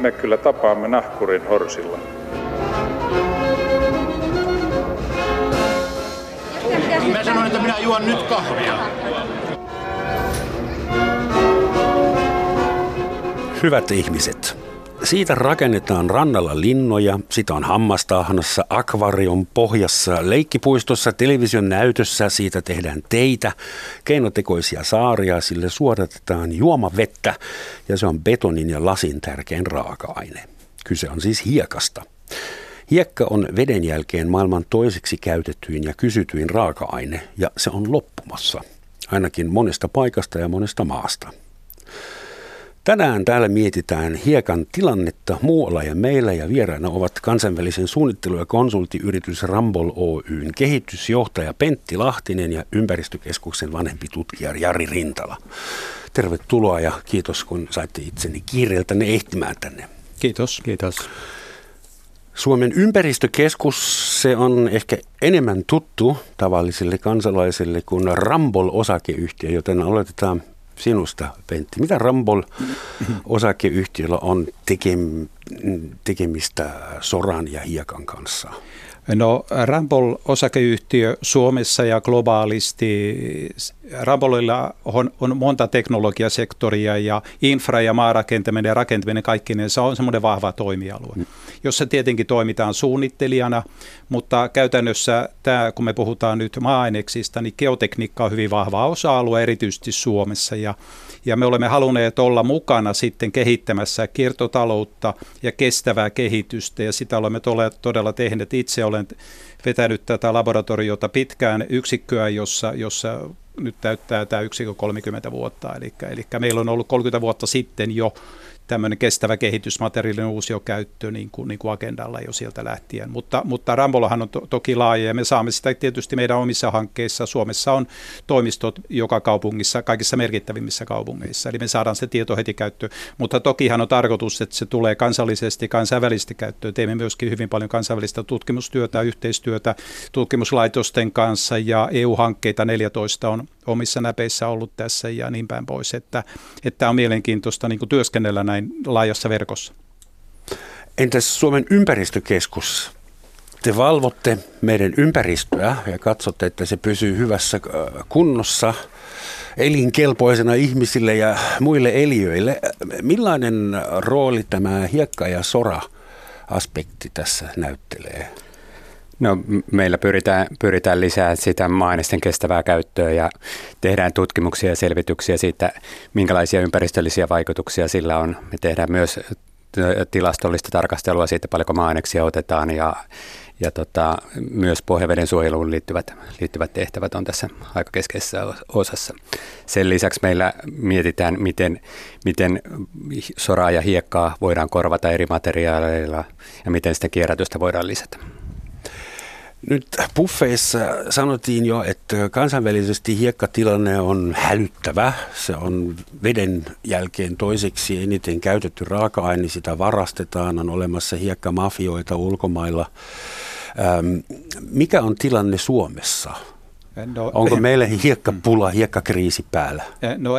me kyllä tapaamme nahkurin horsilla. Mä sanoin, että minä juon nyt kahvia. Hyvät ihmiset, siitä rakennetaan rannalla linnoja, sitä on hammastahnassa, akvarion pohjassa, leikkipuistossa, television näytössä, siitä tehdään teitä, keinotekoisia saaria, sille suodatetaan juomavettä ja se on betonin ja lasin tärkein raaka-aine. Kyse on siis hiekasta. Hiekka on veden jälkeen maailman toiseksi käytettyin ja kysytyin raaka-aine ja se on loppumassa, ainakin monesta paikasta ja monesta maasta. Tänään täällä mietitään hiekan tilannetta muualla ja meillä ja vieraana ovat kansainvälisen suunnittelu- ja konsulttiyritys Rambol Oyn kehitysjohtaja Pentti Lahtinen ja ympäristökeskuksen vanhempi tutkija Jari Rintala. Tervetuloa ja kiitos kun saitte itseni kiireeltänne ehtimään tänne. Kiitos. Kiitos. Suomen ympäristökeskus, se on ehkä enemmän tuttu tavallisille kansalaisille kuin Rambol-osakeyhtiö, joten aloitetaan sinusta, Pentti. Mitä Rambol osakeyhtiöllä on tekem, tekemistä soran ja hiekan kanssa? No Rambol osakeyhtiö Suomessa ja globaalisti, Rambolilla on, on monta teknologiasektoria ja infra- ja maarakentaminen ja rakentaminen kaikki, niin se on semmoinen vahva toimialue, mm. jossa tietenkin toimitaan suunnittelijana, mutta käytännössä tämä, kun me puhutaan nyt maa-aineksista, niin geotekniikka on hyvin vahva osa-alue, erityisesti Suomessa ja ja me olemme halunneet olla mukana sitten kehittämässä kiertotaloutta ja kestävää kehitystä ja sitä olemme todella tehneet. Itse olen vetänyt tätä laboratoriota pitkään yksikköä, jossa, jossa nyt täyttää tämä yksikö 30 vuotta. Eli, eli meillä on ollut 30 vuotta sitten jo tämmöinen kestävä kehitysmateriaalin uusiokäyttö niin kuin, niin kuin agendalla jo sieltä lähtien. Mutta, mutta Rambolahan on to, toki laaja ja me saamme sitä tietysti meidän omissa hankkeissa. Suomessa on toimistot joka kaupungissa, kaikissa merkittävimmissä kaupungeissa, eli me saadaan se tieto heti käyttöön. Mutta tokihan on tarkoitus, että se tulee kansallisesti, kansainvälisesti käyttöön. Teemme myöskin hyvin paljon kansainvälistä tutkimustyötä, yhteistyötä tutkimuslaitosten kanssa ja EU-hankkeita 14 on omissa näpeissä ollut tässä ja niin päin pois, että, että on mielenkiintoista niin kuin työskennellä näin laajassa verkossa. Entäs Suomen ympäristökeskus? Te valvotte meidän ympäristöä ja katsotte, että se pysyy hyvässä äh, kunnossa elinkelpoisena ihmisille ja muille eliöille. Millainen rooli tämä hiekka- ja sora-aspekti tässä näyttelee? No, meillä pyritään, pyritään lisää sitä maainisten kestävää käyttöä ja tehdään tutkimuksia ja selvityksiä siitä, minkälaisia ympäristöllisiä vaikutuksia sillä on. Me tehdään myös tilastollista tarkastelua siitä, paljonko maa otetaan ja, ja tota, myös pohjaveden suojeluun liittyvät, liittyvät tehtävät on tässä aika keskeisessä osassa. Sen lisäksi meillä mietitään, miten, miten soraa ja hiekkaa voidaan korvata eri materiaaleilla ja miten sitä kierrätystä voidaan lisätä. Nyt buffeissa sanottiin jo, että kansainvälisesti hiekkatilanne on hälyttävä. Se on veden jälkeen toiseksi eniten käytetty raaka-aine, sitä varastetaan, on olemassa hiekkamafioita ulkomailla. Ähm, mikä on tilanne Suomessa? No, Onko meillä hiekkapula, hiekkakriisi päällä? No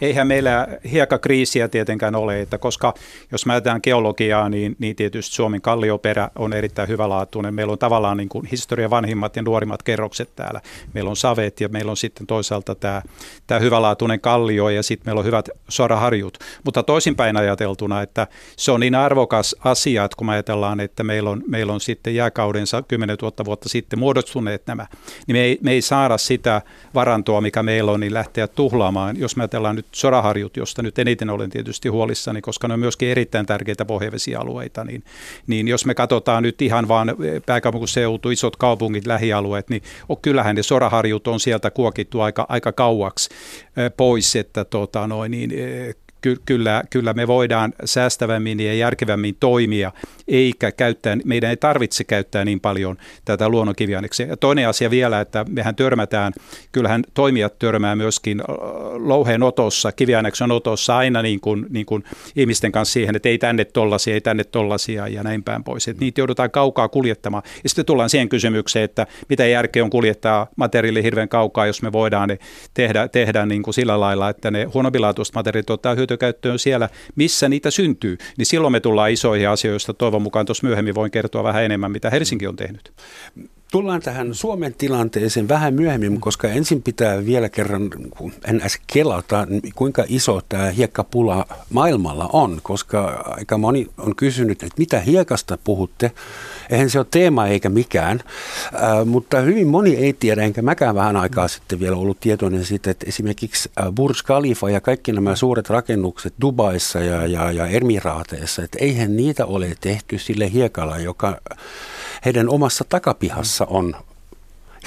eihän meillä hiekkakriisiä tietenkään ole, että koska jos mä ajatellaan geologiaa, niin, niin tietysti Suomen kallioperä on erittäin hyvälaatuinen. Meillä on tavallaan niin kuin historian vanhimmat ja nuorimmat kerrokset täällä. Meillä on savet ja meillä on sitten toisaalta tämä, tämä hyvälaatuinen kallio ja sitten meillä on hyvät soraharjut. Mutta toisinpäin ajateltuna, että se on niin arvokas asia, että kun me ajatellaan, että meillä on, meillä on sitten jääkaudensa 10 000 vuotta sitten muodostuneet nämä, niin me ei, me ei saada sitä varantoa, mikä meillä on, niin lähteä tuhlaamaan. Jos me ajatellaan nyt soraharjut, josta nyt eniten olen tietysti huolissani, koska ne on myöskin erittäin tärkeitä pohjavesialueita, niin, niin jos me katsotaan nyt ihan vaan pääkaupunkiseutu, isot kaupungit, lähialueet, niin oh, kyllähän ne soraharjut on sieltä kuokittu aika, aika kauaksi pois, että tota, noin, niin, ky- kyllä, kyllä me voidaan säästävämmin ja järkevämmin toimia, eikä käyttää, meidän ei tarvitse käyttää niin paljon tätä luonnonkiviaineksia. Ja toinen asia vielä, että mehän törmätään, kyllähän toimijat törmää myöskin louheen otossa, kiviaineksen otossa aina niin kuin, niin kuin ihmisten kanssa siihen, että ei tänne tollasia, ei tänne tollasia ja näin päin pois. Että niitä joudutaan kaukaa kuljettamaan. Ja sitten tullaan siihen kysymykseen, että mitä järkeä on kuljettaa materiaali hirveän kaukaa, jos me voidaan ne tehdä, tehdä niin kuin sillä lailla, että ne huonompilaatuiset materiaalit ottaa hyöty hyötykäyttöön siellä, missä niitä syntyy, niin silloin me tullaan isoihin asioista. Toivon mukaan tuossa myöhemmin voin kertoa vähän enemmän, mitä Helsinki on tehnyt. Tullaan tähän Suomen tilanteeseen vähän myöhemmin, koska ensin pitää vielä kerran NS kelata, kuinka iso tämä hiekkapula maailmalla on, koska aika moni on kysynyt, että mitä hiekasta puhutte. Eihän se ole teema eikä mikään, äh, mutta hyvin moni ei tiedä, enkä mäkään vähän aikaa sitten vielä ollut tietoinen siitä, että esimerkiksi Burj Khalifa ja kaikki nämä suuret rakennukset Dubaissa ja, ja, ja Emiraateissa, että eihän niitä ole tehty sille hiekalla, joka heidän omassa takapihassa on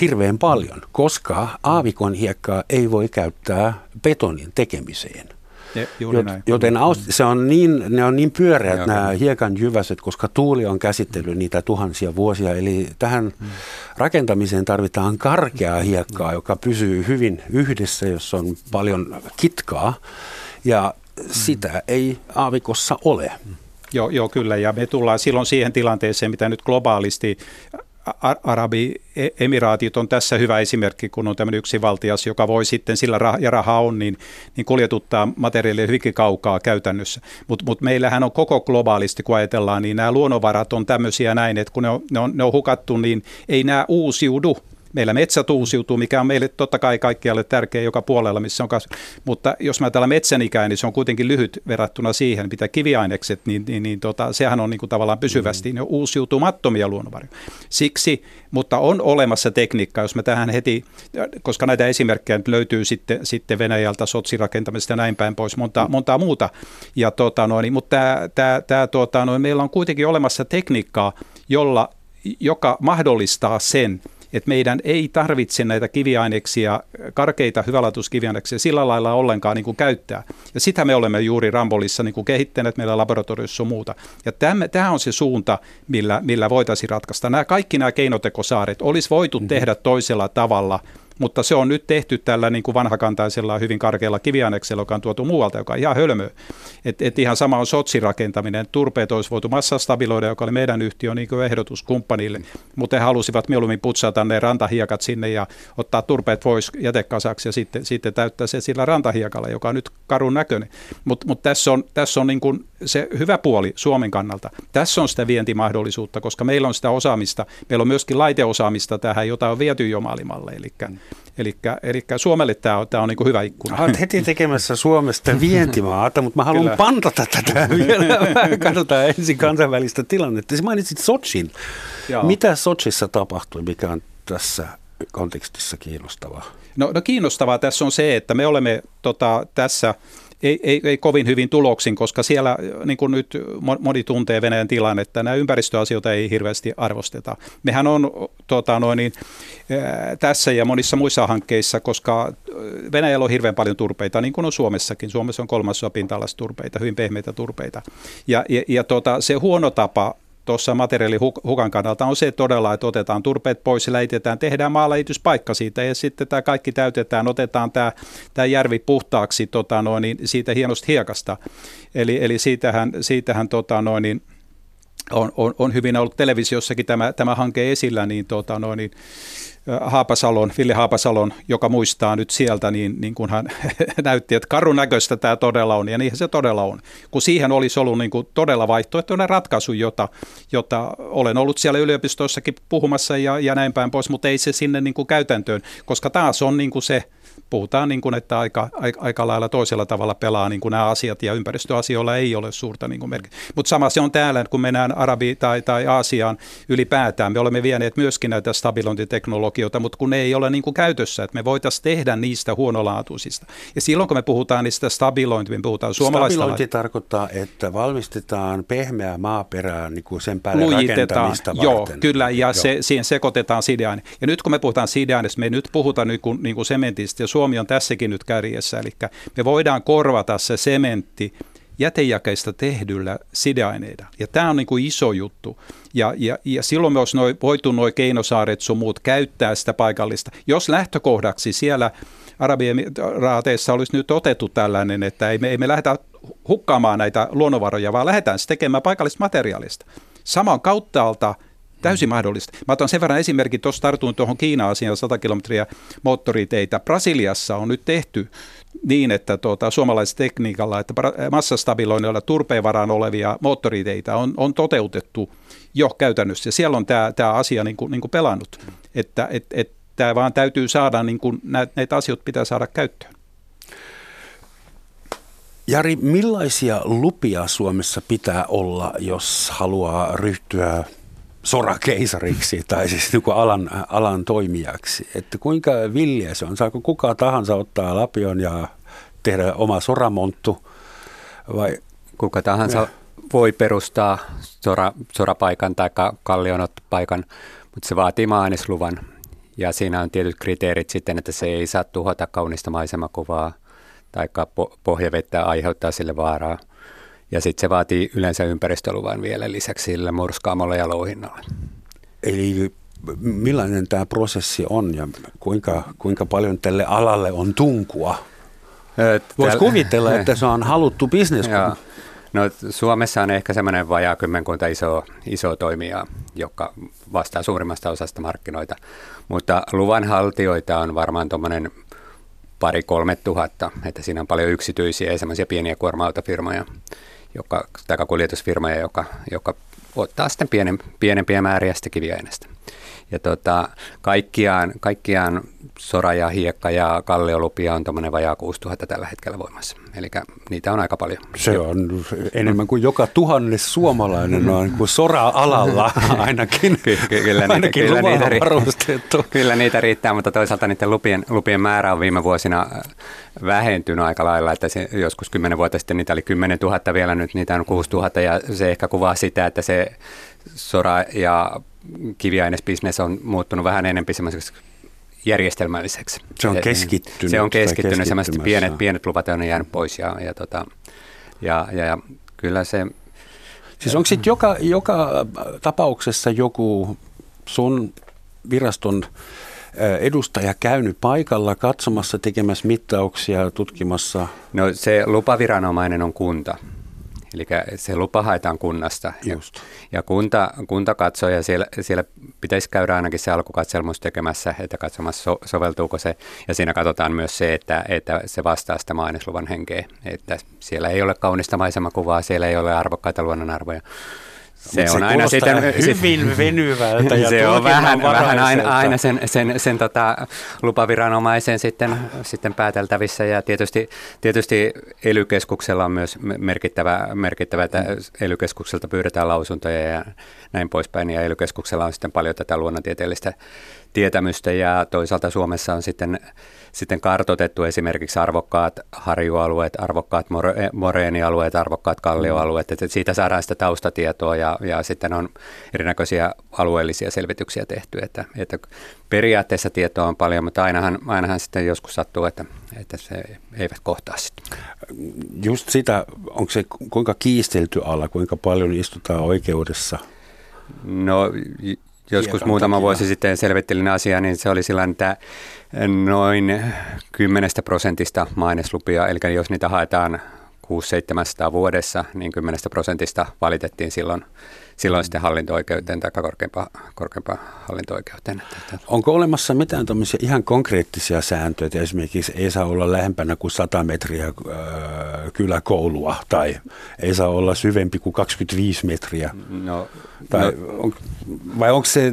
hirveän paljon, koska aavikon hiekkaa ei voi käyttää betonin tekemiseen. Ja, juuri näin. Joten se on niin, ne on niin pyöreät ja, nämä hiekan jyväset, koska tuuli on käsitellyt niitä tuhansia vuosia. Eli tähän hmm. rakentamiseen tarvitaan karkeaa hiekkaa, joka pysyy hyvin yhdessä, jos on paljon kitkaa. Ja hmm. sitä ei aavikossa ole. Hmm. Joo, joo, kyllä. Ja me tullaan silloin siihen tilanteeseen, mitä nyt globaalisti Arabi-emiraatit on tässä hyvä esimerkki, kun on tämmöinen yksi valtias, joka voi sitten sillä rah- ja rahaa on, niin, niin kuljetuttaa materiaalia hyvinkin kaukaa käytännössä. Mutta mut meillähän on koko globaalisti, kun ajatellaan, niin nämä luonnonvarat on tämmöisiä näin, että kun ne on, ne on, ne on hukattu, niin ei nämä uusiudu Meillä metsät uusiutuu, mikä on meille totta kai kaikkialle tärkeä joka puolella, missä on kasvu. Mutta jos mä ajatellaan metsän ikää, niin se on kuitenkin lyhyt verrattuna siihen, mitä kiviainekset, niin, niin, niin tota, sehän on niin kuin tavallaan pysyvästi mm. ne uusiutumattomia luonnonvaroja. Siksi, mutta on olemassa tekniikka, jos me tähän heti, koska näitä esimerkkejä nyt löytyy sitten, sitten Venäjältä, sotsirakentamisesta ja näin päin pois, monta, monta muuta. Ja tota noin, mutta tämä, tämä, tämä, tota noin, meillä on kuitenkin olemassa tekniikkaa, jolla, joka mahdollistaa sen, että meidän ei tarvitse näitä kiviaineksia, karkeita hyvälaatuiskiviaineksia sillä lailla ollenkaan niin kuin käyttää. Ja sitä me olemme juuri Rambolissa niin kuin kehittäneet meillä laboratoriossa muuta. Ja tämä on se suunta, millä, millä voitaisiin ratkaista. Nämä kaikki nämä keinotekosaaret olisi voitu mm-hmm. tehdä toisella tavalla – mutta se on nyt tehty tällä niin kuin vanhakantaisella hyvin karkealla kivianeksella, joka on tuotu muualta, joka on ihan hölmö. Et, et ihan sama on sotsirakentaminen. Turpeet olisi voitu massastabiloida, joka oli meidän yhtiön niin ehdotus kumppanille, mutta he halusivat mieluummin putsata ne rantahiekat sinne ja ottaa turpeet pois jätekasaksi ja sitten, sitten täyttää se sillä rantahiekalla, joka on nyt karun näköinen. Mutta mut tässä on, tässä on niin kuin se hyvä puoli Suomen kannalta. Tässä on sitä vientimahdollisuutta, koska meillä on sitä osaamista. Meillä on myöskin laiteosaamista tähän, jota on viety jo maailmalle. Eli, eli, Suomelle tämä on, tämä on niin hyvä ikkuna. Olet heti tekemässä Suomesta vientimaata, mutta mä haluan Kyllä. pantata tätä vielä. Katsotaan ensin kansainvälistä tilannetta. Sä mainitsit Sochin. Joo. Mitä Sochissa tapahtui, mikä on tässä kontekstissa kiinnostavaa? No, no kiinnostavaa tässä on se, että me olemme tota, tässä ei, ei, ei kovin hyvin tuloksin, koska siellä niin kuin nyt moni tuntee Venäjän tilannetta, nämä ympäristöasioita ei hirveästi arvosteta. Mehän on tota, noin, niin, tässä ja monissa muissa hankkeissa, koska Venäjällä on hirveän paljon turpeita, niin kuin on Suomessakin. Suomessa on kolmasosa pinta turpeita, hyvin pehmeitä turpeita. Ja, ja, ja tota, se huono tapa tuossa materiaalihukan kannalta on se todella, että otetaan turpeet pois läitetään, tehdään maalajityspaikka siitä ja sitten tämä kaikki täytetään, otetaan tämä, tämä järvi puhtaaksi tota noin, niin siitä hienosta hiekasta. Eli, eli siitähän, siitähän tota noin, niin on, on, on hyvin ollut televisiossakin tämä, tämä hanke esillä, niin, tota noin, niin Haapasalon, Ville Haapasalon, joka muistaa nyt sieltä, niin, niin kun hän näytti, että karun näköistä tämä todella on, ja niin se todella on. Kun siihen olisi ollut niin kuin todella vaihtoehtoinen ratkaisu, jota, jota olen ollut siellä yliopistoissakin puhumassa ja, ja näin päin pois, mutta ei se sinne niin kuin käytäntöön, koska taas on niin kuin se, puhutaan niin kuin, että aika, aika, aika lailla toisella tavalla pelaa niin kuin nämä asiat ja ympäristöasioilla ei ole suurta niin merkitystä. Mutta sama se on täällä, kun mennään Arabi- tai, tai Aasiaan ylipäätään. Me olemme vieneet myöskin näitä stabilointiteknologioita, mutta kun ne ei ole niin kuin käytössä, että me voitaisiin tehdä niistä huonolaatuisista. Ja silloin kun me puhutaan niistä stabilointi, me puhutaan suomalaista... Stabilointi tarkoittaa, että valmistetaan pehmeää maaperää niin kuin sen päälle rakentamista varten. Joo, kyllä, ja Joo. Se, siihen sekoitetaan sideaine. Ja nyt kun me puhutaan sideaineista, me nyt puhutaan niin kuin, niin kuin sementistä ja Suomi on tässäkin nyt kärjessä, eli me voidaan korvata se sementti jätejakeista tehdyllä sideaineilla. Ja tämä on niin kuin iso juttu. Ja, ja, ja silloin me olisi noi, voitu nuo keinosaaret sun muut käyttää sitä paikallista. Jos lähtökohdaksi siellä Arabiemiraateissa olisi nyt otettu tällainen, että ei me, ei me lähdetä hukkaamaan näitä luonnonvaroja, vaan lähdetään se tekemään paikallista materiaalista. Saman kauttaalta Täysin mahdollista. Mä otan sen verran esimerkin, tuossa tartuin tuohon Kiina-asiaan 100 kilometriä moottoriteitä. Brasiliassa on nyt tehty niin, että tuota, tekniikalla, että massastabiloinnilla turpeen varaan olevia moottoriteitä on, on toteutettu jo käytännössä. Siellä on tämä, tämä asia niin kuin, niin kuin pelannut, että et, et, tämä vaan täytyy saada, niin kuin, näitä asioita pitää saada käyttöön. Jari, millaisia lupia Suomessa pitää olla, jos haluaa ryhtyä sorakeisariksi tai siis niin alan, alan toimijaksi? Että kuinka villiä se on? Saako kuka tahansa ottaa lapion ja tehdä oma soramonttu? Vai? Kuka tahansa ja. voi perustaa sora, sorapaikan tai kallionottopaikan, mutta se vaatii maanisluvan. Ja siinä on tietyt kriteerit sitten, että se ei saa tuhota kaunista maisemakuvaa tai pohjavettä aiheuttaa sille vaaraa. Ja sitten se vaatii yleensä ympäristöluvan vielä lisäksi sille murskaamolle ja louhinnalle. Eli millainen tämä prosessi on ja kuinka, kuinka paljon tälle alalle on tunkua? Voisi kuvitella, että se on haluttu bisnes. No, Suomessa on ehkä semmoinen vajaa kymmenkunta iso, iso toimijaa, joka vastaa suurimmasta osasta markkinoita, mutta luvanhaltijoita on varmaan tuommoinen pari kolme tuhatta, että siinä on paljon yksityisiä ja semmoisia pieniä kuorma-autofirmoja, joka, tai kuljetusfirmoja, joka, joka ottaa sitten pienen, pienempiä määriä sitä kiviaineesta. Ja tota, kaikkiaan, kaikkiaan sora ja hiekka ja kalliolupia on tuommoinen vajaa 6000 tällä hetkellä voimassa. Eli niitä on aika paljon. Se on enemmän kuin joka tuhannes suomalainen on kuin sora-alalla ainakin. Ky- kyllä, niitä, ainakin kyllä, niitä, varustettu. kyllä niitä riittää, mutta toisaalta niiden lupien, lupien määrä on viime vuosina vähentynyt aika lailla, että se, joskus kymmenen vuotta sitten niitä oli 10 000 vielä, nyt niitä on 6 000 ja se ehkä kuvaa sitä, että se sora ja kiviainesbisnes on muuttunut vähän enemmän semmoiseksi järjestelmälliseksi. Se on keskittynyt. Se on keskittynyt, semmoiset pienet, pienet luvat on jäänyt pois ja, ja, tota, ja, ja, ja kyllä se... Siis onko sitten joka, joka tapauksessa joku sun viraston edustaja käynyt paikalla katsomassa, tekemässä mittauksia, tutkimassa? No se lupaviranomainen on kunta. Eli se lupa haetaan kunnasta. Just. Ja kunta, kunta katsoo ja siellä, siellä pitäisi käydä ainakin se alkukatselmus tekemässä, että katsomassa so, soveltuuko se. Ja siinä katsotaan myös se, että, että se vastaa sitä mainosluvan henkeä. Että siellä ei ole kaunista maisemakuvaa, siellä ei ole arvokkaita luonnonarvoja. Se, se on aina sitten, hyvin venyvältä ja Se on vähän, vähän aina, aina sen, sen, sen tota, lupaviranomaisen sitten, sitten pääteltävissä ja tietysti, tietysti ely on myös merkittävä, merkittävä että ely pyydetään lausuntoja ja näin poispäin. Ja ely on sitten paljon tätä luonnontieteellistä tietämystä ja toisaalta Suomessa on sitten sitten kartotettu esimerkiksi arvokkaat harjualueet, arvokkaat more, moreenialueet, arvokkaat kallioalueet, että siitä saadaan sitä taustatietoa ja, ja sitten on erinäköisiä alueellisia selvityksiä tehty, että, että periaatteessa tietoa on paljon, mutta ainahan, ainahan sitten joskus sattuu, että, että se eivät kohtaa sitten. Just sitä, onko se kuinka kiistelty alla, kuinka paljon istutaan oikeudessa? No joskus muutama takia. vuosi sitten selvittelin asiaa, niin se oli sillä että noin 10 prosentista maineslupia, eli jos niitä haetaan 600-700 vuodessa, niin 10 prosentista valitettiin silloin, silloin sitten hallinto-oikeuteen tai korkeimpaan, korkeimpaan hallinto-oikeuteen. Onko olemassa mitään tämmöisiä ihan konkreettisia sääntöjä, että esimerkiksi ei saa olla lähempänä kuin 100 metriä äh, kyläkoulua tai ei saa olla syvempi kuin 25 metriä? No, tai no, on, vai onko se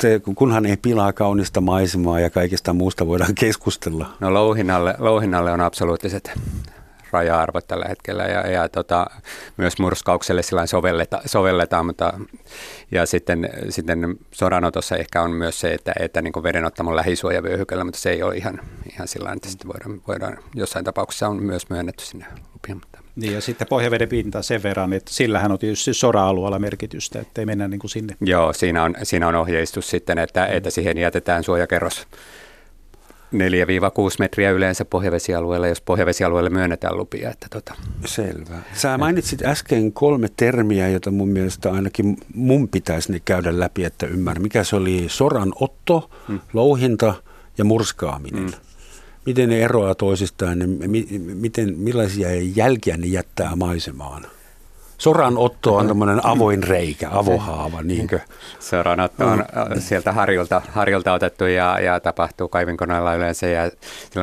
se, kunhan ei pilaa kaunista maisemaa ja kaikista muusta voidaan keskustella. No louhinnalle, louhinnalle on absoluuttiset raja-arvot tällä hetkellä ja, ja tota, myös murskaukselle sillä sovelleta, sovelletaan, mutta ja sitten, sitten soranotossa ehkä on myös se, että, että niin vedenottamon lähisuojavyöhykellä, mutta se ei ole ihan, ihan sillä että sitten voidaan, voidaan, jossain tapauksessa on myös myönnetty sinne lupia. Mutta. Niin ja sitten pohjaveden pinta sen verran, että sillähän on tietysti sora-alueella merkitystä, että ei mennä niin kuin sinne. Joo, siinä on, siinä on ohjeistus sitten, että, että siihen jätetään suojakerros 4-6 metriä yleensä pohjavesialueella, jos pohjavesialueelle myönnetään lupia. Että tota. Selvä. Sä mainitsit äsken kolme termiä, joita mun mielestä ainakin mun pitäisi ne käydä läpi, että ymmärrän. Mikä se oli? Soranotto, hmm. louhinta ja murskaaminen. Hmm. Miten ne eroaa toisistaan? Miten, millaisia jälkiä ne jättää maisemaan? Soranotto on tämmöinen avoin reikä, avohaava, niinkö? Soranotto on mm. sieltä harjulta, harjulta otettu ja, ja tapahtuu kaivinkoneella yleensä ja,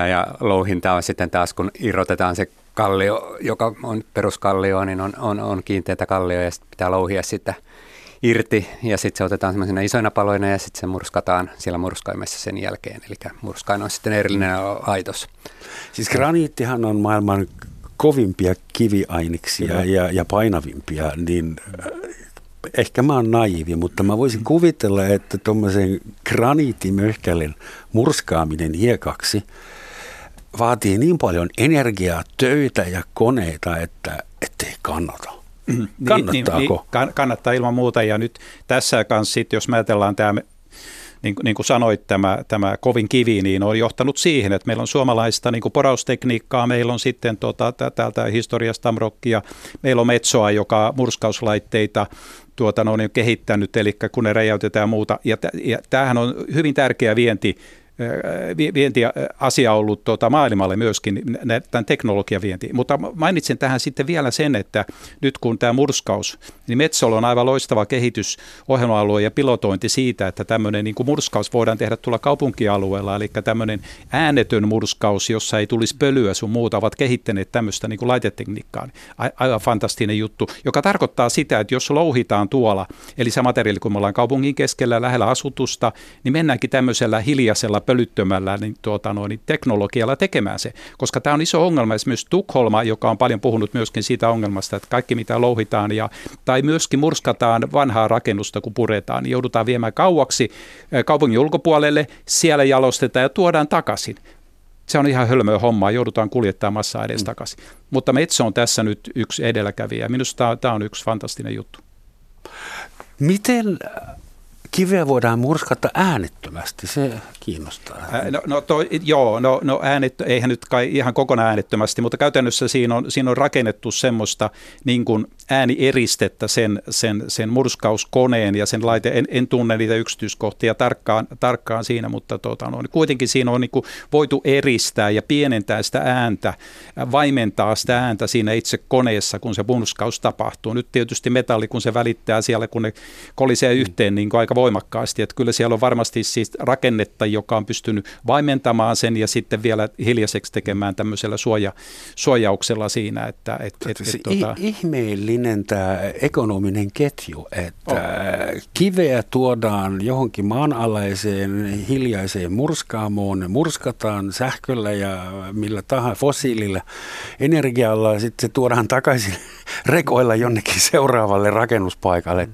ja louhinta on sitten taas, kun irrotetaan se kallio, joka on peruskallio, niin on, on, on kiinteitä kallio ja sitten pitää louhia sitä irti ja sitten se otetaan semmoisena isoina paloina ja sitten se murskataan siellä murskaimessa sen jälkeen. Eli murskain on sitten erillinen aitos. Siis graniittihan on maailman kovimpia kiviaineksia ja, ja painavimpia, niin äh, ehkä mä oon naivi, mutta mä voisin kuvitella, että tuommoisen graniittimöhkälin murskaaminen hiekaksi vaatii niin paljon energiaa, töitä ja koneita, että ettei kannata. Niin, Kannattaako? Niin, niin, kannattaa ilman muuta ja nyt tässä kanssa sit, jos me ajatellaan tämä niin, niin kuin sanoit, tämä, tämä kovin kivi, niin on johtanut siihen, että meillä on suomalaista niin kuin poraustekniikkaa, meillä on sitten tota, täältä historiasta Tamrokkia, meillä on Metsoa, joka murskauslaitteita tuota, no, on kehittänyt, eli kun ne räjäytetään muuta. Ja, ja tämähän on hyvin tärkeä vienti vientiasia ollut tuota maailmalle myöskin, tämän teknologian vienti. Mutta mainitsin tähän sitten vielä sen, että nyt kun tämä murskaus, niin Metsolla on aivan loistava kehitysohjelma-alue ja pilotointi siitä, että tämmöinen niin kuin murskaus voidaan tehdä tuolla kaupunkialueella, eli tämmöinen äänetön murskaus, jossa ei tulisi pölyä sun muuta, ovat kehittäneet tämmöistä niin kuin laitetekniikkaa. Aivan fantastinen juttu, joka tarkoittaa sitä, että jos louhitaan tuolla, eli se materiaali, kun me ollaan kaupungin keskellä lähellä asutusta, niin mennäänkin tämmöisellä hiljaisella pölyttömällä niin, tuota, no, niin teknologialla tekemään se. Koska tämä on iso ongelma. Esimerkiksi Tukholma, joka on paljon puhunut myöskin siitä ongelmasta, että kaikki mitä louhitaan ja, tai myöskin murskataan vanhaa rakennusta, kun puretaan, niin joudutaan viemään kauaksi kaupungin ulkopuolelle, siellä jalostetaan ja tuodaan takaisin se on ihan hölmöä hommaa, joudutaan kuljettamaan massaa edes mm. takaisin. Mutta Metso on tässä nyt yksi edelläkävijä. Minusta tämä on yksi fantastinen juttu. Miten kiveä voidaan murskata äänettömästi, se kiinnostaa. No, no toi, joo, no, no äänet, eihän nyt kai ihan kokonaan äänettömästi, mutta käytännössä siinä on, siinä on rakennettu semmoista niin kuin äänieristettä sen, sen, sen murskauskoneen ja sen laite, en, en tunne niitä yksityiskohtia tarkkaan, tarkkaan siinä, mutta tota, no, kuitenkin siinä on niin kuin voitu eristää ja pienentää sitä ääntä, vaimentaa sitä ääntä siinä itse koneessa, kun se murskaus tapahtuu. Nyt tietysti metalli, kun se välittää siellä, kun ne kolisee yhteen niin kuin aika voimakkaasti, että kyllä siellä on varmasti siis rakennetta, joka on pystynyt vaimentamaan sen ja sitten vielä hiljaiseksi tekemään tämmöisellä suoja, suojauksella siinä. Että, et, et, et, tuota... Ihmeellinen tämä ekonominen ketju, että oh. kiveä tuodaan johonkin maanalaiseen hiljaiseen murskaamoon, ne murskataan sähköllä ja millä tahansa fossiililla energialla ja sitten se tuodaan takaisin rekoilla jonnekin seuraavalle rakennuspaikalle.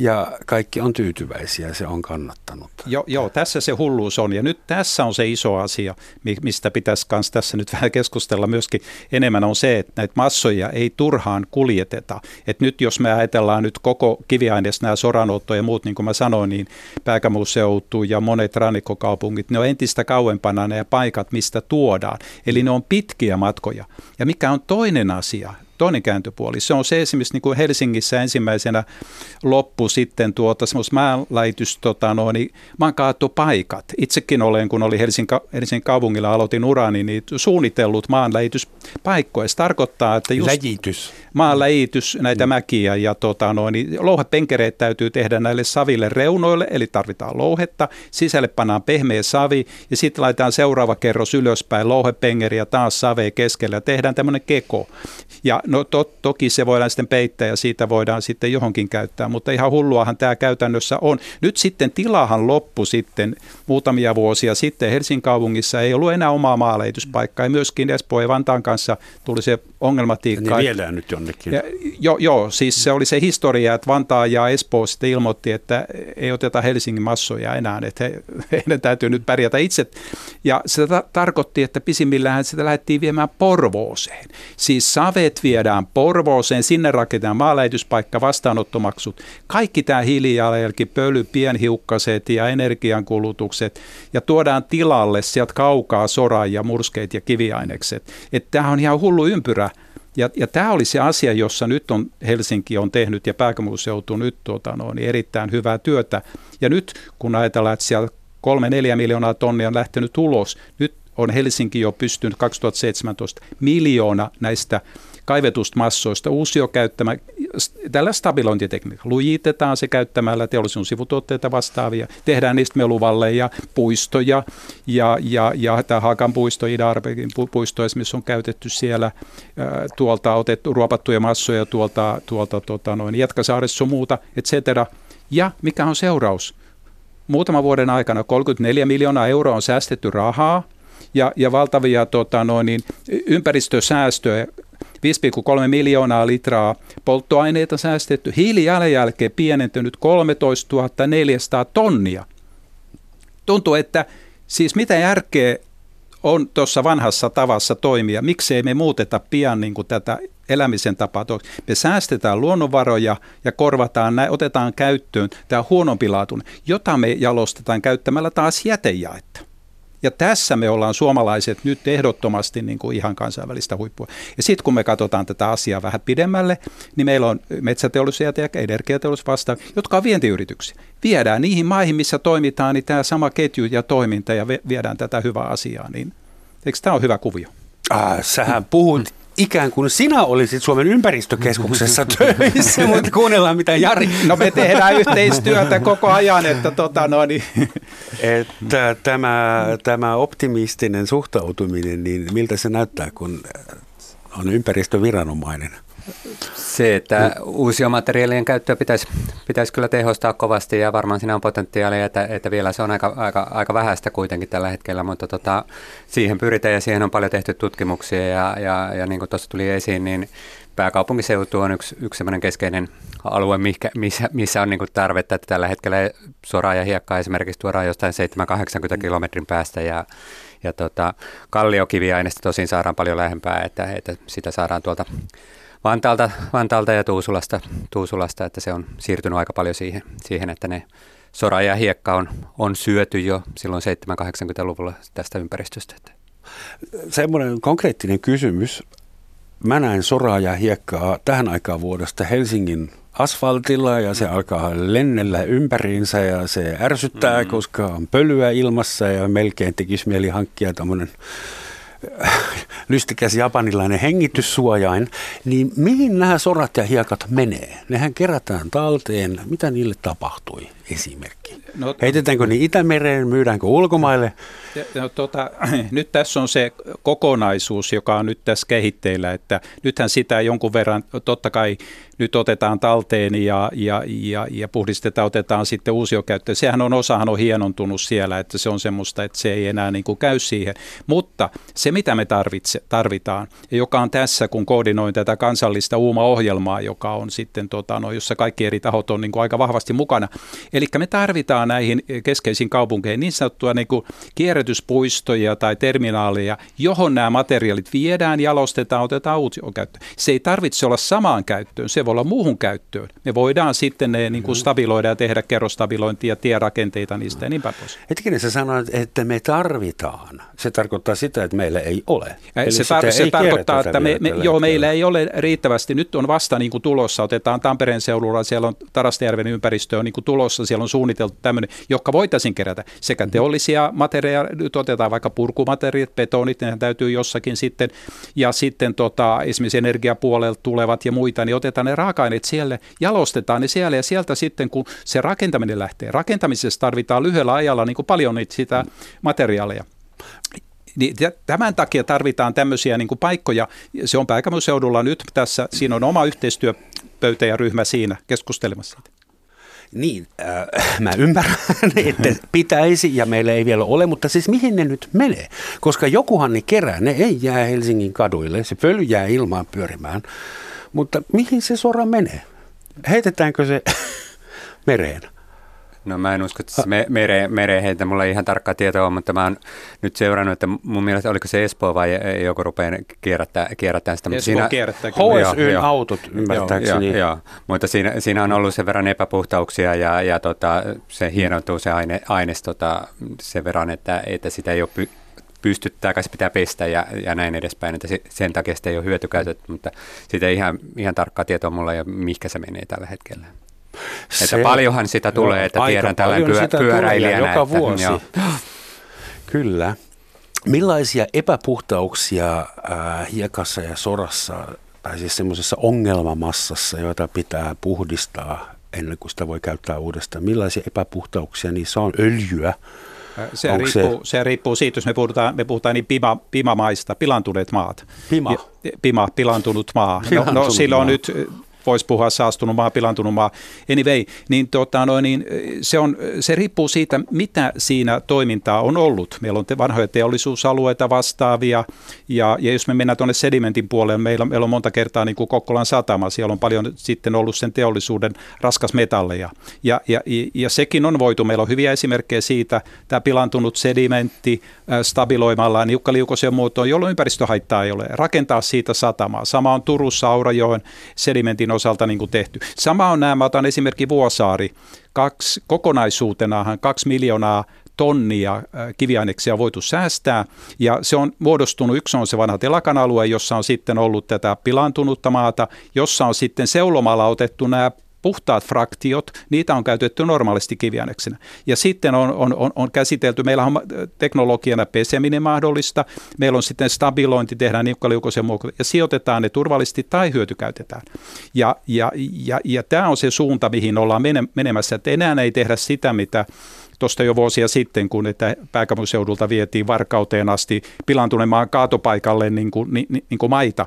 Ja kaikki on tyytyväisiä, se on kannattanut. Joo, joo, tässä se hulluus on. Ja nyt tässä on se iso asia, mistä pitäisi myös tässä nyt vähän keskustella myöskin enemmän, on se, että näitä massoja ei turhaan kuljeteta. Et nyt jos me ajatellaan nyt koko kiviaineesta nämä soranotto ja muut, niin kuin mä sanoin, niin pääkämuuseutu ja monet rannikkokaupungit, ne on entistä kauempana ne paikat, mistä tuodaan. Eli ne on pitkiä matkoja. Ja mikä on toinen asia, toinen kääntöpuoli. Se on se esimerkiksi niin kuin Helsingissä ensimmäisenä loppu sitten tuota semmoista maanläitys, tota, no, niin maankaatopaikat. Itsekin olen, kun oli Helsingin, Helsingin kaupungilla aloitin urani, niin suunnitellut maanläityspaikkoja. Se tarkoittaa, että just Läjitys. maanläjitys näitä mm. mäkiä ja tota, no, niin louhepenkereet täytyy tehdä näille saville reunoille, eli tarvitaan louhetta. Sisälle pannaan pehmeä savi ja sitten laitetaan seuraava kerros ylöspäin louhepengeri ja taas save keskellä ja tehdään tämmöinen keko. Ja no to, toki se voidaan sitten peittää ja siitä voidaan sitten johonkin käyttää, mutta ihan hulluahan tämä käytännössä on. Nyt sitten tilahan loppu sitten muutamia vuosia sitten Helsingin kaupungissa ei ollut enää omaa maaleituspaikkaa ja myöskin Espoon ja Vantaan kanssa tuli se ongelmatiikka. Niin viedään nyt jonnekin. Ja, jo, joo, siis se oli se historia, että Vantaa ja Espoo sitten ilmoitti, että ei oteta Helsingin massoja enää, että he, heidän täytyy nyt pärjätä itse. Ja se ta- tarkoitti, että pisimmillähän sitä lähdettiin viemään Porvooseen. Siis savet viedään Porvooseen, sinne rakennetaan maalähetyspaikka, vastaanottomaksut. Kaikki tämä hiilijalanjälki, pöly, pienhiukkaset ja energiankulutukset ja tuodaan tilalle sieltä kaukaa sora ja murskeet ja kiviainekset. Että tämä on ihan hullu ympyrä. Ja, ja tämä oli se asia, jossa nyt on Helsinki on tehnyt ja pääkaupunkiseutu nyt tuota, no, niin erittäin hyvää työtä. Ja nyt kun ajatellaan, että siellä kolme neljä miljoonaa tonnia on lähtenyt ulos, nyt on Helsinki jo pystynyt 2017 miljoona näistä kaivetusta massoista uusio käyttämään tällä stabilointitekniikalla. Lujitetaan se käyttämällä teollisuuden sivutuotteita vastaavia. Tehdään niistä meluvalleja, puistoja ja, ja, ja tämä Haakan puisto, ida puisto esimerkiksi on käytetty siellä tuolta otettu ruopattuja massoja tuolta, tuolta tota noin, Jätkäsaaressa sun muuta, et cetera. Ja mikä on seuraus? Muutaman vuoden aikana 34 miljoonaa euroa on säästetty rahaa ja, ja valtavia tota, noin, niin, ympäristösäästöjä 5,3 miljoonaa litraa polttoaineita säästetty, hiilijalanjälkeen pienentynyt 13 400 tonnia. Tuntuu, että siis mitä järkeä on tuossa vanhassa tavassa toimia, miksei me muuteta pian niin kuin tätä elämisen tapaa. Me säästetään luonnonvaroja ja korvataan, otetaan käyttöön tämä huonompi laatuinen, jota me jalostetaan käyttämällä taas jätejaetta. Ja tässä me ollaan suomalaiset nyt ehdottomasti niin kuin ihan kansainvälistä huippua. Ja sitten kun me katsotaan tätä asiaa vähän pidemmälle, niin meillä on metsäteollisuus ja energiateollisuus vasta, jotka on vientiyrityksiä. Viedään niihin maihin, missä toimitaan, niin tämä sama ketju ja toiminta ja viedään tätä hyvää asiaa. Niin, eikö tämä ole hyvä kuvio? Ah, sähän puhut ikään kuin sinä olisit Suomen ympäristökeskuksessa töissä, mutta kuunnellaan mitä Jari. No me tehdään yhteistyötä koko ajan, että tota no niin. Että tämä, tämä optimistinen suhtautuminen, niin miltä se näyttää, kun on ympäristöviranomainen? Se, että uusien materiaalien käyttöä pitäisi, pitäisi kyllä tehostaa kovasti ja varmaan siinä on potentiaalia, että, että vielä se on aika, aika, aika vähäistä kuitenkin tällä hetkellä, mutta tota, siihen pyritään ja siihen on paljon tehty tutkimuksia ja, ja, ja niin kuin tuossa tuli esiin, niin pääkaupunkiseutu on yksi, yksi keskeinen alue, mikä, missä, missä on niin kuin tarvetta, että tällä hetkellä soraa ja hiekkaa esimerkiksi tuodaan jostain 7-80 kilometrin päästä ja, ja tota, kalliokiviaineista tosin saadaan paljon lähempää, että, että sitä saadaan tuolta Vantaalta, Vantaalta ja Tuusulasta, Tuusulasta, että se on siirtynyt aika paljon siihen, siihen että ne sora ja hiekka on, on syöty jo silloin 780-luvulla tästä ympäristöstä. Semmoinen konkreettinen kysymys. Mä näin soraa ja hiekkaa tähän aikaan vuodesta Helsingin asfaltilla ja se alkaa lennellä ympäriinsä ja se ärsyttää, mm. koska on pölyä ilmassa ja melkein tekisi mieli hankkia tämmöinen lystikäs japanilainen hengityssuojain, niin mihin nämä sorat ja hiekat menee? Nehän kerätään talteen. Mitä niille tapahtui esimerkki? No, Heitetäänkö ne Itämereen, myydäänkö ulkomaille? No, tota, nyt tässä on se kokonaisuus, joka on nyt tässä kehitteillä, että nythän sitä jonkun verran, totta kai nyt otetaan talteen ja, ja, ja, ja puhdistetaan, otetaan sitten uusiokäyttöön. Sehän on, osahan on hienontunut siellä, että se on semmoista, että se ei enää niin kuin käy siihen. Mutta se, mitä me tarvitse, tarvitaan, joka on tässä, kun koordinoin tätä kansallista UUMA-ohjelmaa, joka on sitten, tota, no, jossa kaikki eri tahot on niin kuin aika vahvasti mukana. Eli me tarvitaan näihin keskeisiin kaupunkeihin niin sanottua niin kuin kierrätyspuistoja tai terminaaleja, johon nämä materiaalit viedään, jalostetaan, otetaan uusiokäyttöön. Se ei tarvitse olla samaan käyttöön, se voi olla muuhun käyttöön. Me voidaan sitten ne niin kuin stabiloida ja tehdä kerrostabilointia, tierakenteita niistä ja niin päin pois. Hetkinen, sä sanoit, että me tarvitaan. Se tarkoittaa sitä, että meillä ei ole. Eli se, tar- se tarkoittaa, että me, me, joo, meillä ei ole riittävästi. Nyt on vasta niin kuin tulossa, otetaan Tampereen seudulla, siellä on Tarastajärven ympäristö on niin kuin tulossa, siellä on suunniteltu tämmöinen, joka voitaisiin kerätä sekä mm-hmm. teollisia materiaaleja, nyt otetaan vaikka purkumateriaalit, betonit, ne täytyy jossakin sitten, ja sitten tota, esimerkiksi energiapuolelta tulevat ja muita, niin otetaan ne raaka-aineet siellä, jalostetaan ne siellä ja sieltä sitten kun se rakentaminen lähtee, rakentamisessa tarvitaan lyhyellä ajalla niin kuin paljon niitä sitä materiaaleja. Niin tämän takia tarvitaan tämmöisiä niin kuin paikkoja. Se on pääkaupunkiseudulla nyt tässä, siinä on oma yhteistyöpöytä ja ryhmä siinä keskustelemassa siitä. Niin, äh, mä ymmärrän, että pitäisi ja meillä ei vielä ole, mutta siis mihin ne nyt menee? Koska jokuhan ne kerää, ne ei jää Helsingin kaduille, se pöly jää ilmaan pyörimään. Mutta mihin se sora menee? Heitetäänkö se mereen? No mä en usko, että se me, mere, mere heitä, mulla ei ihan tarkkaa tietoa mutta mä oon nyt seurannut, että mun mielestä oliko se Espoo vai joku rupeaa kierrättää, kierrättää sitä. Espoo siinä, kierrättää. HSYn autot ymmärtääkseni. Joo, joo, mutta siinä, siinä on ollut sen verran epäpuhtauksia ja, ja tota, se hienontuu se aine, aines tota, sen verran, että, että sitä ei ole py, pystyttää, se pitää pestä ja, ja näin edespäin, että se, sen takia sitä ei ole hyötykäytetty, mutta siitä ei ihan, ihan tarkkaa tietoa mulla ja mihinkä se menee tällä hetkellä. Se, että paljonhan sitä tulee, että tiedän tällainen pyö, pyöräilijänä. Joka että, vuosi. Joo. Kyllä. Millaisia epäpuhtauksia äh, hiekassa ja sorassa, tai siis semmoisessa ongelmamassassa, joita pitää puhdistaa ennen kuin sitä voi käyttää uudestaan, millaisia epäpuhtauksia niissä on? Öljyä, se riippuu, se... se riippuu siitä, jos me puhutaan, me puhutaan niin pima, pimamaista, pilantuneet maat. Pima? Pima, pilantunut maa. Pilantunut no, no silloin maa. nyt voisi puhua saastunut maa, pilantunut maa. Anyway, niin, tota, no, niin se, on, se riippuu siitä, mitä siinä toimintaa on ollut. Meillä on te, vanhoja teollisuusalueita vastaavia, ja, ja jos me mennään tuonne sedimentin puolelle, meillä, meillä on monta kertaa niin kuin Kokkolan satama, siellä on paljon sitten ollut sen teollisuuden raskasmetalleja. Ja, ja, ja sekin on voitu, meillä on hyviä esimerkkejä siitä, tämä pilantunut sedimentti stabiloimalla niukkaliukoisen muotoon, jolloin ympäristöhaittaa ei ole, rakentaa siitä satamaa. Sama on Turussa Aurajoen sedimentin osalta niin kuin tehty. Sama on nämä, mä otan esimerkki Vuosaari, kaksi, kokonaisuutenahan kaksi miljoonaa tonnia kiviaineksia voitu säästää. Ja se on muodostunut, yksi on se vanha telakan alue, jossa on sitten ollut tätä pilantunutta maata, jossa on sitten seulomalla otettu nämä puhtaat fraktiot, niitä on käytetty normaalisti kiviaineksenä. Ja sitten on, on, on, on käsitelty, meillä on teknologiana peseminen mahdollista, meillä on sitten stabilointi, tehdään niukkaliukoisen muokka ja sijoitetaan ne turvallisesti tai hyötykäytetään. Ja, ja, ja, ja tämä on se suunta, mihin ollaan menemässä, että enää ei tehdä sitä, mitä tuosta jo vuosia sitten, kun että pääkaupunkiseudulta vietiin Varkauteen asti pilantuneen maan kaatopaikalle niin kuin, niin, niin kuin maita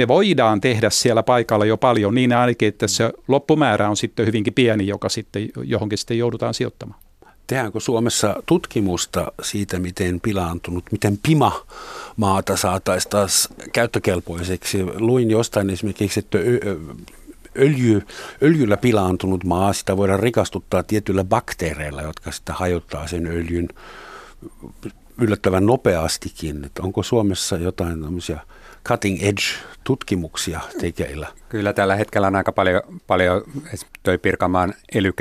me voidaan tehdä siellä paikalla jo paljon niin ainakin, että se loppumäärä on sitten hyvinkin pieni, joka sitten johonkin sitten joudutaan sijoittamaan. Tehdäänkö Suomessa tutkimusta siitä, miten pilaantunut, miten pima maata saataisiin taas käyttökelpoiseksi? Luin jostain esimerkiksi, että öljy, öljyllä pilaantunut maa, sitä voidaan rikastuttaa tietyillä bakteereilla, jotka sitä hajottaa sen öljyn yllättävän nopeastikin. Että onko Suomessa jotain tämmöisiä cutting edge tutkimuksia tekeillä? Kyllä tällä hetkellä on aika paljon, paljon toi Pirkanmaan ely